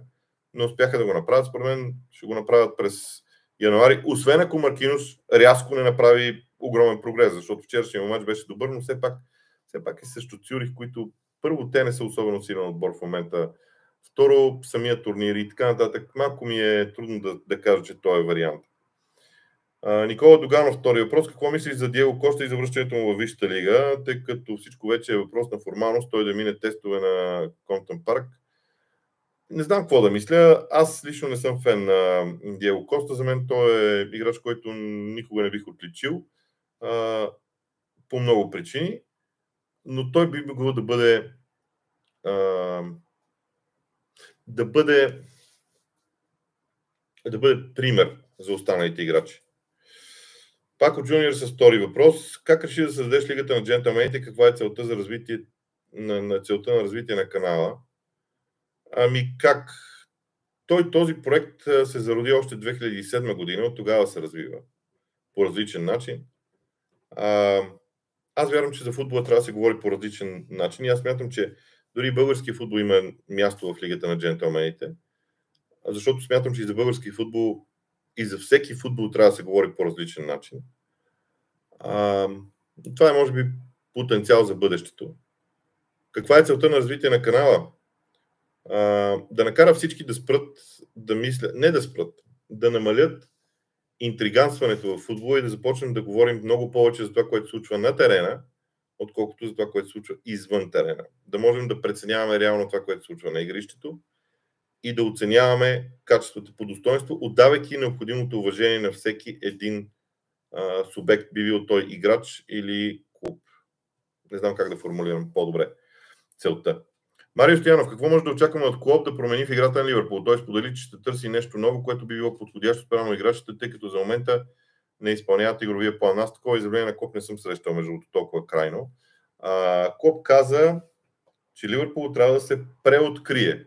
но успяха да го направят. Според мен ще го направят през януари, освен ако Маркинус рязко не направи огромен прогрес, защото вчерашния матч беше добър, но все пак, все пак е също Цюрих, които първо те не са особено силен отбор в момента, второ самия турнир и така нататък. Малко ми е трудно да, да кажа, че той е вариант. Никола Доганов, втори въпрос. Какво мислиш за Диего Коста и завръщането му във Висшата лига, тъй като всичко вече е въпрос на формалност, той да мине тестове на Комптън парк? Не знам какво да мисля. Аз лично не съм фен на Диего Коста. За мен той е играч, който никога не бих отличил а, по много причини, но той би могъл да бъде а, да бъде да бъде пример за останалите играчи. Пак от Джуниор с втори въпрос. Как реши да създадеш лигата на джентълмените? Каква е целта за развитие на, на целта на развитие на канала? Ами как? Той този проект се зароди още 2007 година, от тогава се развива по различен начин. А, аз вярвам, че за футбола трябва да се говори по различен начин и аз смятам, че дори български футбол има място в лигата на джентълмените, защото смятам, че и за български футбол и за всеки футбол трябва да се говори по различен начин. А, това е, може би, потенциал за бъдещето. Каква е целта на развитие на канала? А, да накара всички да спрат да мислят, не да спрат, да намалят интриганстването в футбола и да започнем да говорим много повече за това, което се случва на терена, отколкото за това, което се случва извън терена. Да можем да преценяваме реално това, което се случва на игрището и да оценяваме качеството по достоинство, отдавайки необходимото уважение на всеки един а, субект, би бил той играч или клуб. Не знам как да формулирам по-добре целта. Марио Стоянов, какво може да очакваме от Клоп да промени в играта на Ливърпул? Той сподели, че ще търси нещо ново, което би било подходящо спрямо играчите, тъй като за момента не изпълняват игровия план. Аз такова изявление на Клоп не съм срещал между толкова крайно. А, Клоп каза, че Ливърпул трябва да се преоткрие.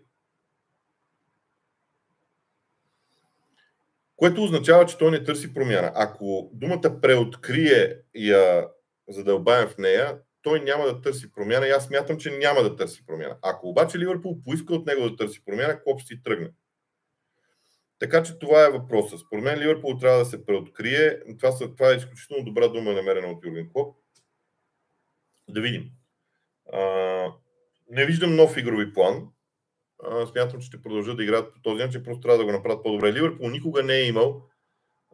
Което означава, че той не търси промяна. Ако думата преоткрие я задълбаем в нея, той няма да търси промяна и аз смятам, че няма да търси промяна. Ако обаче Ливърпул поиска от него да търси промяна, Клоп ще си тръгне. Така че това е въпросът. Според мен Ливърпул трябва да се преоткрие. Това, са, това е изключително добра дума, намерена от Юрген Клоп. Да видим. А, не виждам нов игрови план смятам, че ще продължат да играят по този начин, просто трябва да го направят по-добре. Ливърпул никога не е имал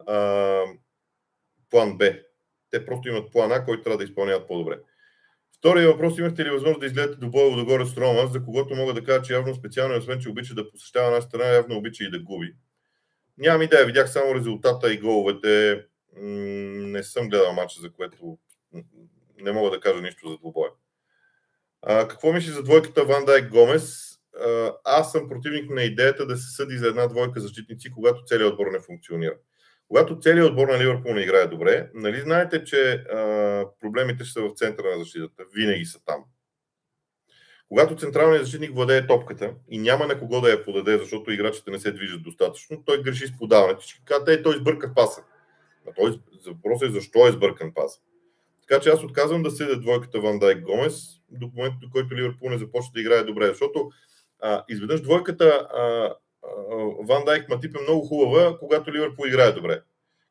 а, план Б. Те просто имат план А, който трябва да изпълняват по-добре. Втория въпрос, имахте ли възможност да изгледате до боя догоре с Рома, за когото мога да кажа, че явно специално, освен че обича да посещава нашата страна, явно обича и да губи. Нямам идея, видях само резултата и головете. Не съм гледал матча, за което не мога да кажа нищо за двубоя. А, какво мисли за двойката Ван Дайк Гомес? Аз съм противник на идеята да се съди за една двойка защитници, когато целият отбор не функционира. Когато целият отбор на Ливърпул не играе добре, нали знаете, че а, проблемите ще са в центъра на защитата. Винаги са там. Когато централният защитник владее топката и няма на кого да я подаде, защото играчите не се движат достатъчно, той греши с подаването. Ще кажете, той избърка паса. А той, въпросът е защо е избъркан паса. Така че аз отказвам да седя двойката Ван Дайк Гомес до момента, до който Ливърпул не започне да играе добре, защото а, изведнъж двойката а, а, Ван Дайк Матип е много хубава, когато Ливърпул играе добре.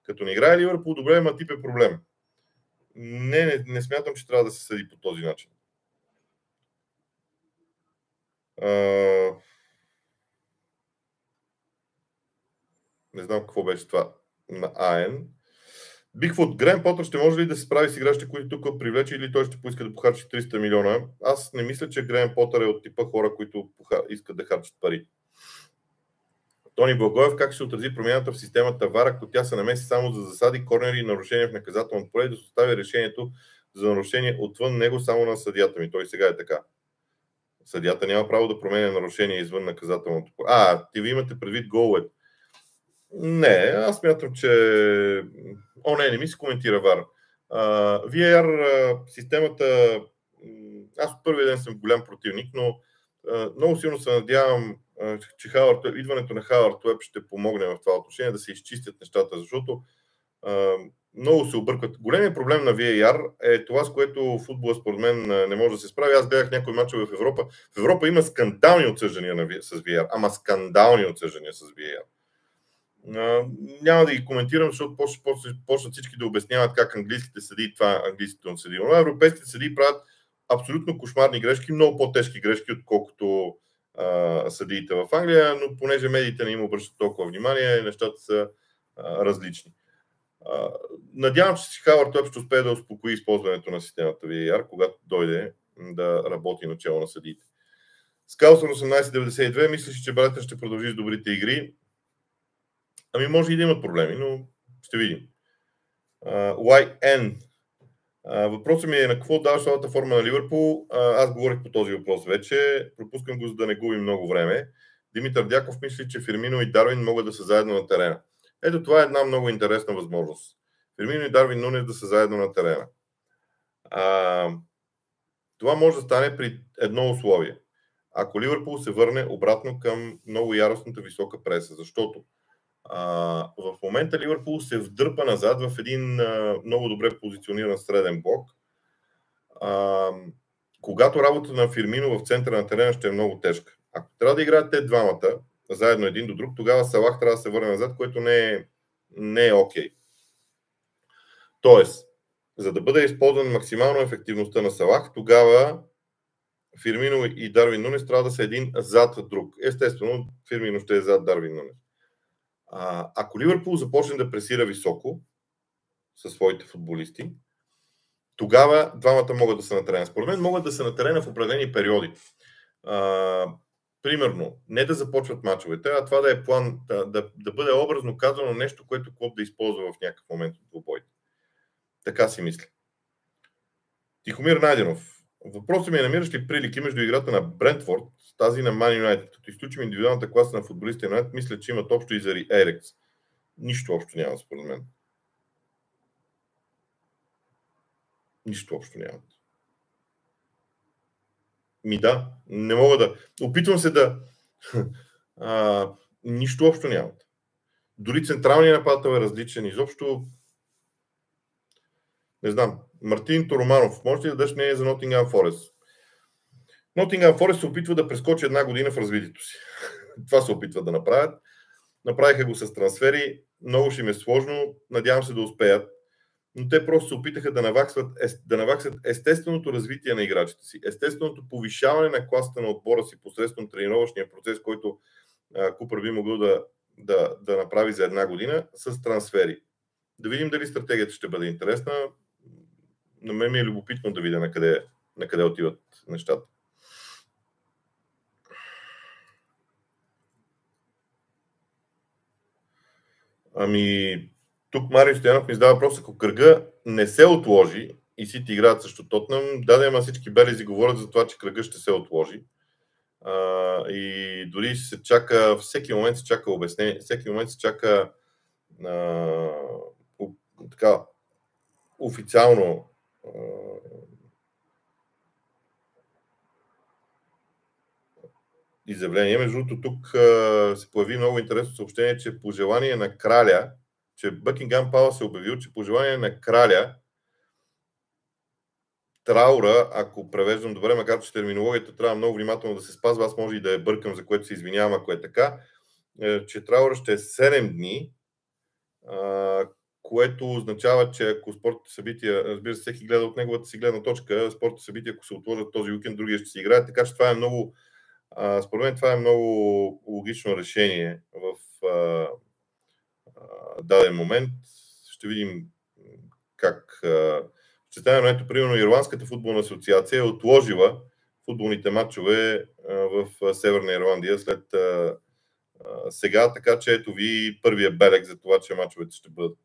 Като не играе Ливърпул добре, Матип е проблем. Не, не, не смятам, че трябва да се съди по този начин. А, не знам какво беше това на АН. Бигфут, Грен Потър ще може ли да се справи с играчите, които тук привлече или той ще поиска да похарчи 300 милиона? Аз не мисля, че Грен Потър е от типа хора, които искат да харчат пари. Тони Благоев, как ще отрази промяната в системата ВАР, ако тя се намеси само за засади, корнери и нарушения в наказателното поле, да се остави решението за нарушение отвън него само на съдията ми. Той сега е така. Съдията няма право да променя нарушение извън наказателното поле. А, ти ви имате предвид головете. Не, аз мятам, че... О, не, не ми се коментира VAR. Uh, VAR системата... Аз от първия ден съм голям противник, но uh, много силно се надявам, uh, че Хауърд, идването на Хауърд Уеб ще помогне в това отношение да се изчистят нещата, защото uh, много се объркват. Големият проблем на VAR е това, с което футбола според мен не може да се справи. Аз гледах някои мачове в Европа. В Европа има скандални отсъждания с VAR, ама скандални отсъждания с VAR няма да ги коментирам, защото почнат всички да обясняват как английските съди, това английските съди. Но европейските съди правят абсолютно кошмарни грешки, много по-тежки грешки, отколкото а, съдиите в Англия, но понеже медиите не им обръщат толкова внимание, нещата са а, различни. А, надявам се, че Хавард той ще успее да успокои използването на системата VAR, когато дойде да работи начало на съдиите. Скалсън 1892 мислиш, че братя ще продължи с добрите игри. Ами може и да имат проблеми, но ще видим. Uh, YN. Uh, въпросът ми е на какво дава шалата форма на Ливърпул. Uh, аз говорих по този въпрос вече. Пропускам го, за да не губим много време. Димитър Дяков мисли, че Фирмино и Дарвин могат да са заедно на терена. Ето това е една много интересна възможност. Фирмино и Дарвин Нунес да са заедно на терена. Uh, това може да стане при едно условие. Ако Ливърпул се върне обратно към много яростната висока преса, защото в момента Ливърпул се вдърпа назад в един а, много добре позициониран среден блок. А, когато работата на Фирмино в центъра на терена ще е много тежка. Ако трябва да играят те двамата, заедно един до друг, тогава Салах трябва да се върне назад, което не е, не е окей. Тоест, за да бъде използван максимално ефективността на Салах, тогава Фирмино и Дарвин Нунес трябва да са един зад друг. Естествено, Фирмино ще е зад Дарвин Нунес. А, ако Ливърпул започне да пресира високо със своите футболисти, тогава двамата могат да са на терена. Според мен могат да са на терена в определени периоди. А, примерно, не да започват мачовете, а това да е план, да, да, да бъде образно казано нещо, което Клоп да използва в някакъв момент от двубойте. Така си мисля. Тихомир Найденов. Въпросът ми е намираш ли прилики между играта на Брентфорд тази на Ман Юнайтед? Като изключим индивидуалната класа на футболистите на мисля, че имат общо и заради Ерекс. Нищо общо няма, според мен. Нищо общо нямат. Ми да, не мога да. Опитвам се да. А, нищо общо нямат. Дори централният нападател е различен. Изобщо не знам. Мартин Тороманов. Може ли да дадеш мнение за Nottingham Forest? Nottingham Forest се опитва да прескочи една година в развитието си. Това се опитва да направят. Направиха го с трансфери. Много ще им е сложно. Надявам се да успеят. Но те просто се опитаха да наваксват, да наваксват естественото развитие на играчите си, естественото повишаване на класата на отбора си посредством тренировъчния процес, който Купър би могъл да, да, да направи за една година с трансфери. Да видим дали стратегията ще бъде интересна на мен ми е любопитно да видя на къде, на къде отиват нещата. Ами, тук Марио Стоянов ми задава въпрос, ако кръга не се отложи и Сити играят също Тотнам, да, да, има всички белези говорят за това, че кръга ще се отложи. А, и дори се чака, всеки момент се чака обяснение, всеки момент се чака а, така, официално изявление. Между другото, тук се появи много интересно съобщение, че по желание на краля, че Бъкингам Пала се обявил, че по желание на краля траура, ако превеждам добре, макар че терминологията трябва много внимателно да се спазва, аз може и да я бъркам, за което се извинявам, ако е така, е, че траура ще е 7 дни, което означава, че ако спортните събития, разбира се, всеки гледа от неговата си гледна точка, спортните събития, ако се отложат този уикенд, другия ще си играят, така че това е много, а, според мен това е много логично решение в а, а, даден момент. Ще видим как а, ще стане, ето, примерно, Ирландската футболна асоциация е отложила футболните матчове а, в Северна Ирландия след а, сега, така че ето ви първия белег за това, че мачовете ще бъдат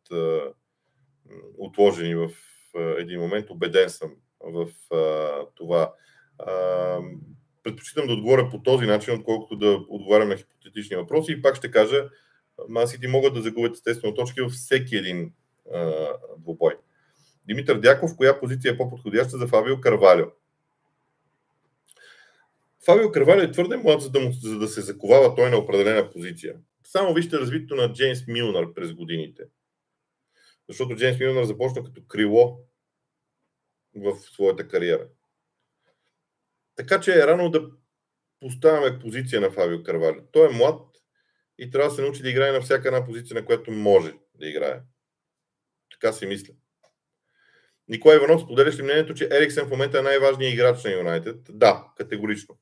отложени в един момент. Обеден съм в това. Предпочитам да отговоря по този начин, отколкото да отговарям на хипотетични въпроси. И пак ще кажа, масите могат да загубят естествено точки във всеки един двубой. Димитър Дяков, коя позиция е по-подходяща за Фабио Карвалио? Фабио Карвалио е твърде млад, за да, му, за да се заковава той на определена позиция. Само вижте развитието на Джеймс Милнар през годините. Защото Джеймс Милнар започна като крило в своята кариера. Така че е рано да поставяме позиция на Фабио Карвалио. Той е млад и трябва да се научи да играе на всяка една позиция, на която може да играе. Така си мисля. Николай Иванов, споделяш ли мнението, че Ериксен в момента е най-важният играч на Юнайтед? Да, категорично.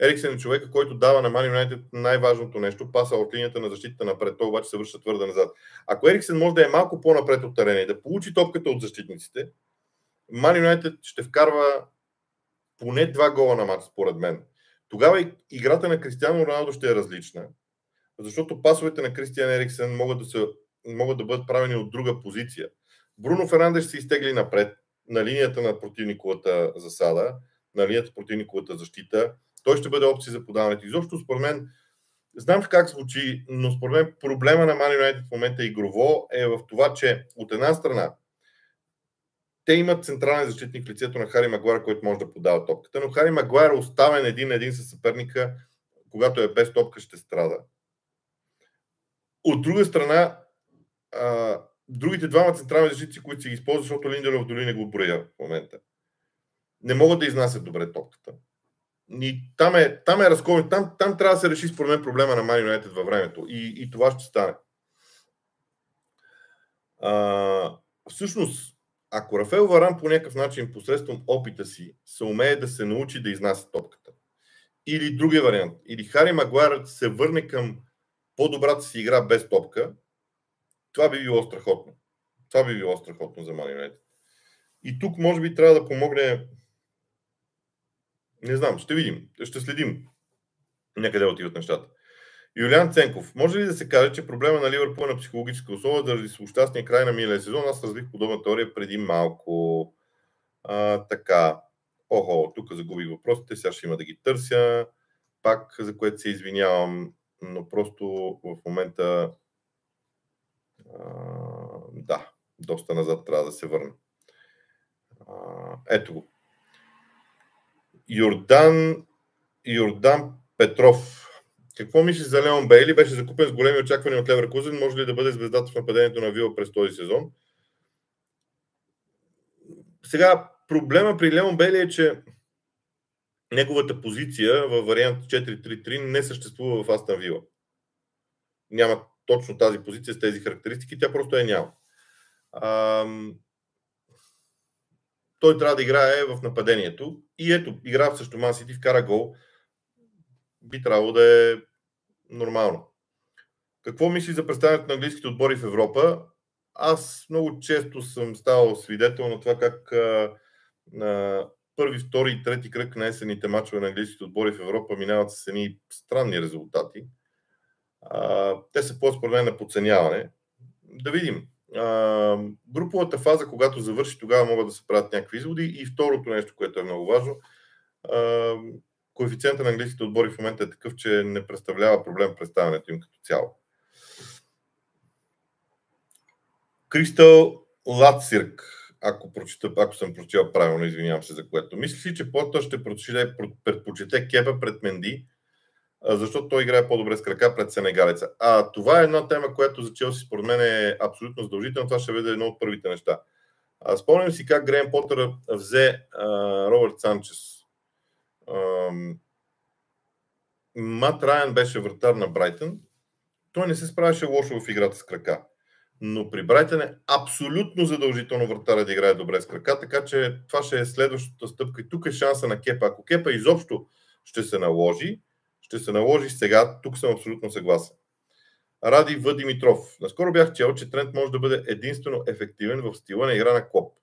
Ериксен е човека, който дава на Ман Юнайтед най-важното нещо, паса от линията на защита напред. Той обаче се връща твърде назад. Ако Ериксен може да е малко по-напред от терена и да получи топката от защитниците, Ман Юнайтед ще вкарва поне два гола на матч, според мен. Тогава играта на Кристиано Роналдо ще е различна, защото пасовете на Кристиан Ериксен могат да, се, могат да бъдат правени от друга позиция. Бруно Фернандеш се изтегли напред на линията на противниковата засада, на линията противниковата защита. Той ще бъде опция за подаването. Изобщо, според мен, знам как звучи, но според мен проблема на Man United в момента игрово е в това, че от една страна те имат централен защитник в лицето на Хари Магуар, който може да подава топката, но Хари Магуар е оставен един на един със съперника, когато е без топка, ще страда. От друга страна, а, другите двама централни защитници, които си ги използват, защото Линдеров дори не го броя в момента, не могат да изнасят добре топката. И там е, там е разковен. Там, там трябва да се реши според мен проблема на Мани Юнайтед във времето. И, и това ще стане. А, всъщност, ако Рафел Варан по някакъв начин, посредством опита си, се умее да се научи да изнася топката, или другия вариант, или Хари Магуар се върне към по-добрата си игра без топка, това би било страхотно. Това би било страхотно за Man И тук може би трябва да помогне не знам, ще видим. Ще следим някъде отиват нещата. Юлиан Ценков. Може ли да се каже, че проблема на Ливърпул е на психологическа условия заради злощастния край на миналия сезон? Аз развих подобна теория преди малко. А, така. Охо, тук загубих въпросите, сега ще има да ги търся. Пак, за което се извинявам, но просто в момента а, да, доста назад трябва да се върна. А, ето го. Йордан, Йордан Петров. Какво мислиш за Леон Бейли? Беше закупен с големи очаквания от Леверкузен. Може ли да бъде звездата в нападението на Вила през този сезон? Сега, проблема при Леон Бейли е, че неговата позиция във вариант 4-3-3 не съществува в Астан Вила. Няма точно тази позиция с тези характеристики, тя просто е няма. Ам... Той трябва да играе в нападението и ето, игра също Ман Сити, вкара гол. Би трябвало да е нормално. Какво мисли за представянето на английските отбори в Европа? Аз много често съм ставал свидетел на това как а, първи, втори и трети кръг на есените мачове на английските отбори в Европа минават с едни странни резултати. А, те са по-според мен на подценяване. Да видим. А, груповата фаза, когато завърши, тогава могат да се правят някакви изводи. И второто нещо, което е много важно, а, коефициента на английските отбори в момента е такъв, че не представлява проблем представянето им като цяло. Кристал Лацирк, ако, прочита, ако съм прочитал правилно, извинявам се за което. Мислиш ли, че Потър ще предпочете Кепа пред Менди, защото той играе по-добре с крака пред Сенегалеца. А това е една тема, която за Челси според мен е абсолютно задължителна. Това ще бъде едно от първите неща. А, спомням си как Грейм Потър взе а, Робърт Санчес. Мат Райан беше вратар на Брайтън. Той не се справяше лошо в играта с крака. Но при Брайтън е абсолютно задължително вратаря да играе добре с крака, така че това ще е следващата стъпка. И тук е шанса на Кепа. Ако Кепа изобщо ще се наложи, ще се наложи сега. Тук съм абсолютно съгласен. Ради В. Димитров. Наскоро бях чел, че Трент може да бъде единствено ефективен в стила на игра на Клоп.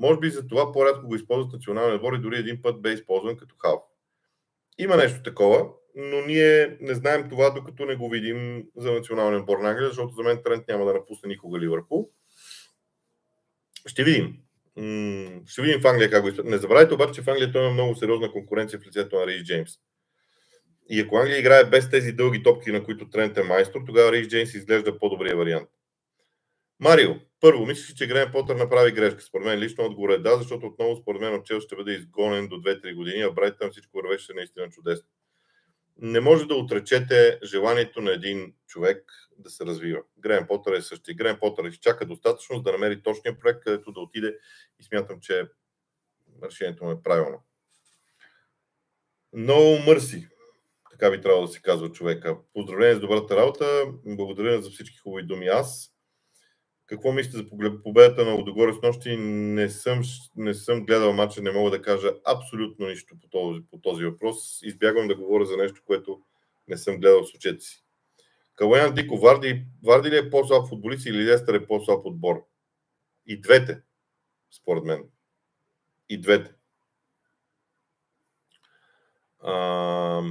Може би за това по-рядко го използват националния отбор и дори един път бе използван като халф. Има нещо такова, но ние не знаем това, докато не го видим за националния отбор на Англия, защото за мен Трент няма да напусне никога Ливърпул. Ще видим. Ще видим в Англия как го използват. Не забравяйте обаче, че в Англия той има много сериозна конкуренция в лицето на Рейс Джеймс. И ако Англия играе без тези дълги топки, на които Трент е майстор, тогава Рейс Джейнс изглежда по-добрия вариант. Марио, първо, мислиш, че Грен Потър направи грешка? Според мен лично отговор е да, защото отново според мен Чел ще бъде изгонен до 2-3 години, а Брайтън всичко вървеше наистина чудесно. Не може да отречете желанието на един човек да се развива. Грен Потър е същия. Грен Потър изчака достатъчно, за да намери точния проект, където да отиде и смятам, че решението му е правилно. No Mercy така би трябвало да се казва човека. Поздравление за добрата работа, благодаря за всички хубави думи. Аз какво мислите за победата на Лодогорец нощи? Не съм, не съм гледал матча, не мога да кажа абсолютно нищо по този, по този въпрос. Избягвам да говоря за нещо, което не съм гледал с очете си. Калоян Дико, Варди, Варди ли е по-слаб футболист или Лестър е по-слаб отбор? И двете, според мен. И двете. А,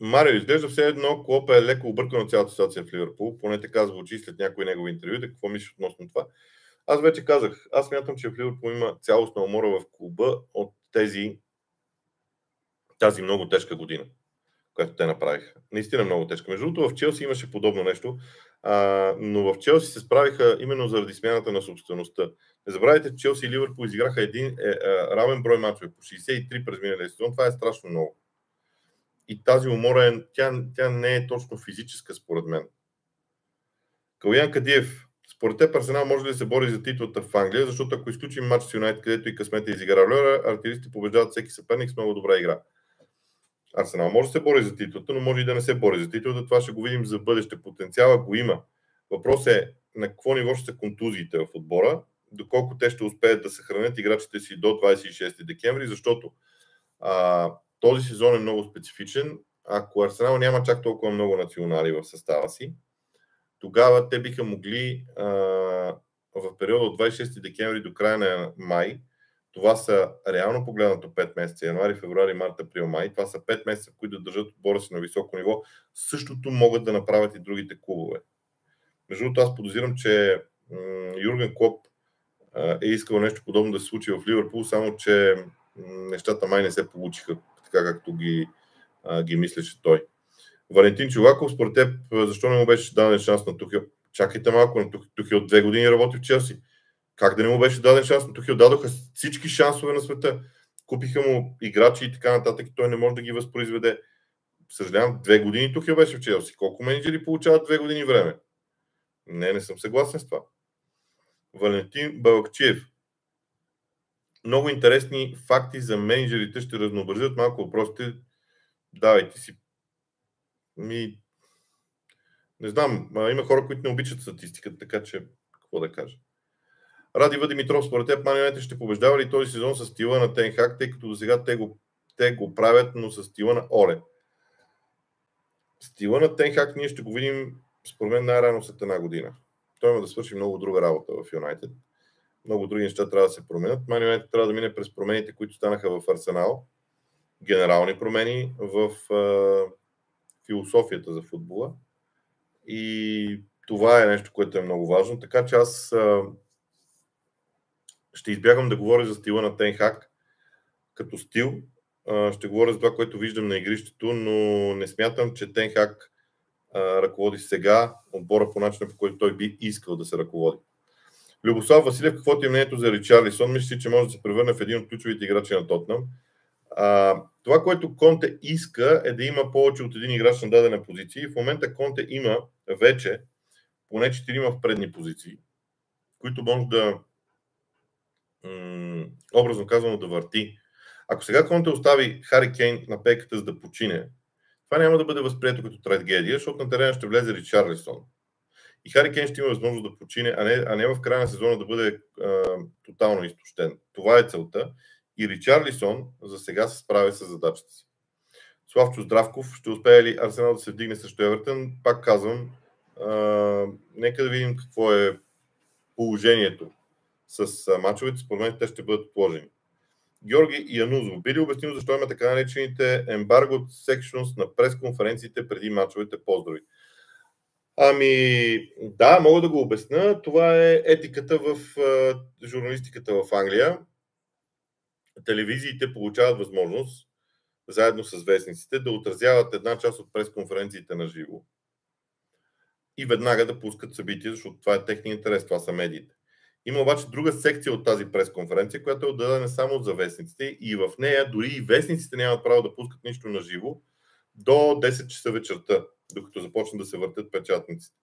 Марио, изглежда все едно, Клоп е леко объркан от цялата ситуация в Ливърпул, поне така звучи след някои негови интервюта. Какво мислиш относно това? Аз вече казах, аз мятам, че в Ливърпул има цялостна умора в клуба от тези, тази много тежка година, която те направиха. Наистина много тежка. Между другото, в Челси имаше подобно нещо, а, но в Челси се справиха именно заради смяната на собствеността. Не забравяйте, че Челси и Ливърпул изиграха един е, е, равен брой мачове по 63 през миналия сезон. Това е страшно много и тази умора, е, тя, тя не е точно физическа, според мен. Калуян Кадиев, според теб Арсенал може ли да се бори за титлата в Англия, защото ако изключим матч с Юнайт, където и късмета изигра роля, артилистите побеждават всеки съперник с много добра игра. Арсенал може да се бори за титлата, но може и да не се бори за титлата. Това ще го видим за бъдеще. Потенциала го има. Въпрос е на какво ниво ще са контузиите в отбора, доколко те ще успеят да съхранят играчите си до 26 декември, защото а, този сезон е много специфичен. Ако Арсенал няма чак толкова много национали в състава си, тогава те биха могли а, в периода от 26 декември до края на май, това са реално погледнато 5 месеца, януари, февруари, март, април, май, това са 5 месеца, в които да държат отбора си на високо ниво, същото могат да направят и другите клубове. Между другото, аз подозирам, че м- Юрген Клоп е искал нещо подобно да се случи в Ливърпул, само че нещата май не се получиха така както ги, а, ги мислеше той. Валентин Чуваков, според теб, защо не му беше даден шанс на Тухил? Чакайте малко, на Тухил две години работи в Челси. Как да не му беше даден шанс на Тухил? Дадоха всички шансове на света. Купиха му играчи и така нататък и той не може да ги възпроизведе. Съжалявам, две години Тухил беше в Челси. Колко менеджери получават две години време? Не, не съм съгласен с това. Валентин Балакчиев много интересни факти за менеджерите. Ще разнообразят малко въпросите. Давайте си. Ми... Не знам, има хора, които не обичат статистиката, така че какво да кажа. Ради Димитров, според теб Манионете ще побеждава ли този сезон с стила на Тенхак, тъй като до сега те го, те го правят, но с стила на Оле. Стила на Тенхак ние ще го видим според мен най-рано след една година. Той има да свърши много друга работа в Юнайтед много други неща трябва да се променят. Ман Юнайтед трябва да мине през промените, които станаха в Арсенал, генерални промени в а, философията за футбола. И това е нещо, което е много важно. Така че аз а, ще избягам да говоря за стила на Тенхак като стил. А, ще говоря за това, което виждам на игрището, но не смятам, че Тенхак ръководи сега отбора по начина, по който той би искал да се ръководи. Любослав Василев, какво ти е мнението за Ричарлисон? Мислиш, че може да се превърне в един от ключовите играчи на Тотнам. А, това, което Конте иска е да има повече от един играч на дадена позиция. И в момента Конте има вече поне 4 в предни позиции, които може да м- образно казано да върти. Ако сега Конте остави Хари Кейн на пеката за да почине, това няма да бъде възприето като трагедия, защото на терена ще влезе Ричарлисон и Хари Кен ще има възможност да почине, а не, а не в края на сезона да бъде а, тотално изтощен. Това е целта. И Ричарлисон за сега се справя с задачата си. Славчо Здравков, ще успее ли Арсенал да се вдигне срещу Евертън? Пак казвам, а, нека да видим какво е положението с мачовете. Според мен те ще бъдат отложени. Георги Янузов. Би ли обяснил защо има така наречените embargo sections на пресконференциите преди мачовете? Поздрави! Ами, да, мога да го обясня. Това е етиката в журналистиката в Англия. Телевизиите получават възможност, заедно с вестниците, да отразяват една част от пресконференциите на живо и веднага да пускат събития, защото това е техния интерес, това са медиите. Има обаче друга секция от тази пресконференция, която е отдадена само за вестниците и в нея дори и вестниците нямат право да пускат нищо на живо до 10 часа вечерта докато започнат да се въртят печатниците.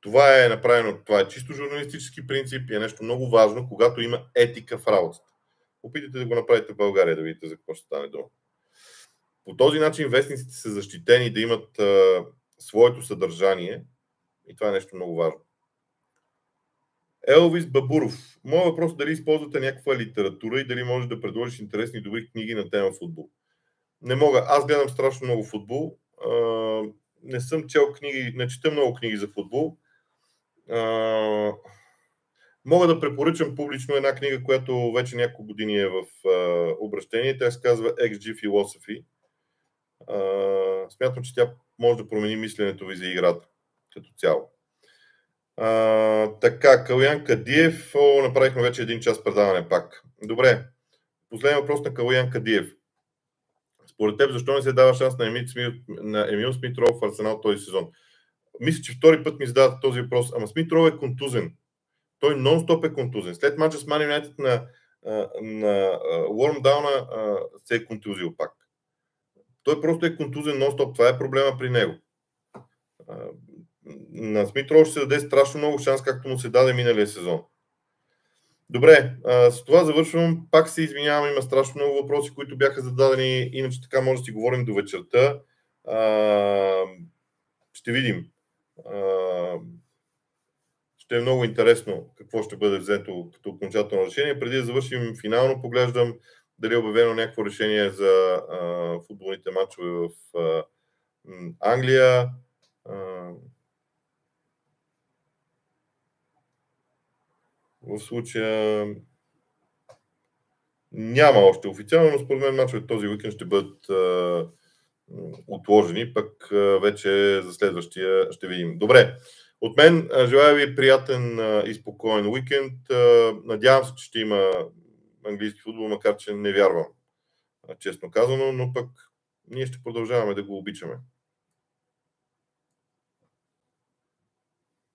Това е направено, това е чисто журналистически принцип и е нещо много важно, когато има етика в работата. Опитайте да го направите в България, да видите за какво ще стане дума. По този начин вестниците са защитени да имат а, своето съдържание и това е нещо много важно. Елвис Бабуров. Моят въпрос е дали използвате някаква литература и дали можеш да предложиш интересни добри книги на тема футбол. Не мога. Аз гледам страшно много футбол. Не съм чел книги, не чета много книги за футбол. Мога да препоръчам публично една книга, която вече няколко години е в а, обращение. Тя се казва XG Philosophy. Смятам, че тя може да промени мисленето ви за играта като цяло. А, така, Калуян Кадиев. О, направихме вече един час предаване пак. Добре. Последен въпрос на Калуян Кадиев. Според теб, защо не се дава шанс на Емил, Смит, на Емил Смитров в Арсенал този сезон? Мисля, че втори път ми задават този въпрос. Ама Смитров е контузен. Той нон-стоп е контузен. След мача с Ман Юнайтед на, на Уормдауна се е контузил пак. Той просто е контузен нон-стоп. Това е проблема при него. На Смитров ще се даде страшно много шанс, както му се даде миналия сезон. Добре, с това завършвам. Пак се извинявам, има страшно много въпроси, които бяха зададени. Иначе така може да си говорим до вечерта. Ще видим. Ще е много интересно какво ще бъде взето като окончателно решение. Преди да завършим финално, поглеждам дали е обявено някакво решение за футболните матчове в Англия. В случая няма още официално, но според мен мачовете този уикенд ще бъдат а, отложени, пък а, вече за следващия ще видим. Добре, от мен желая ви приятен а, и спокоен уикенд. Надявам се, че ще има английски футбол, макар че не вярвам, честно казано, но пък ние ще продължаваме да го обичаме.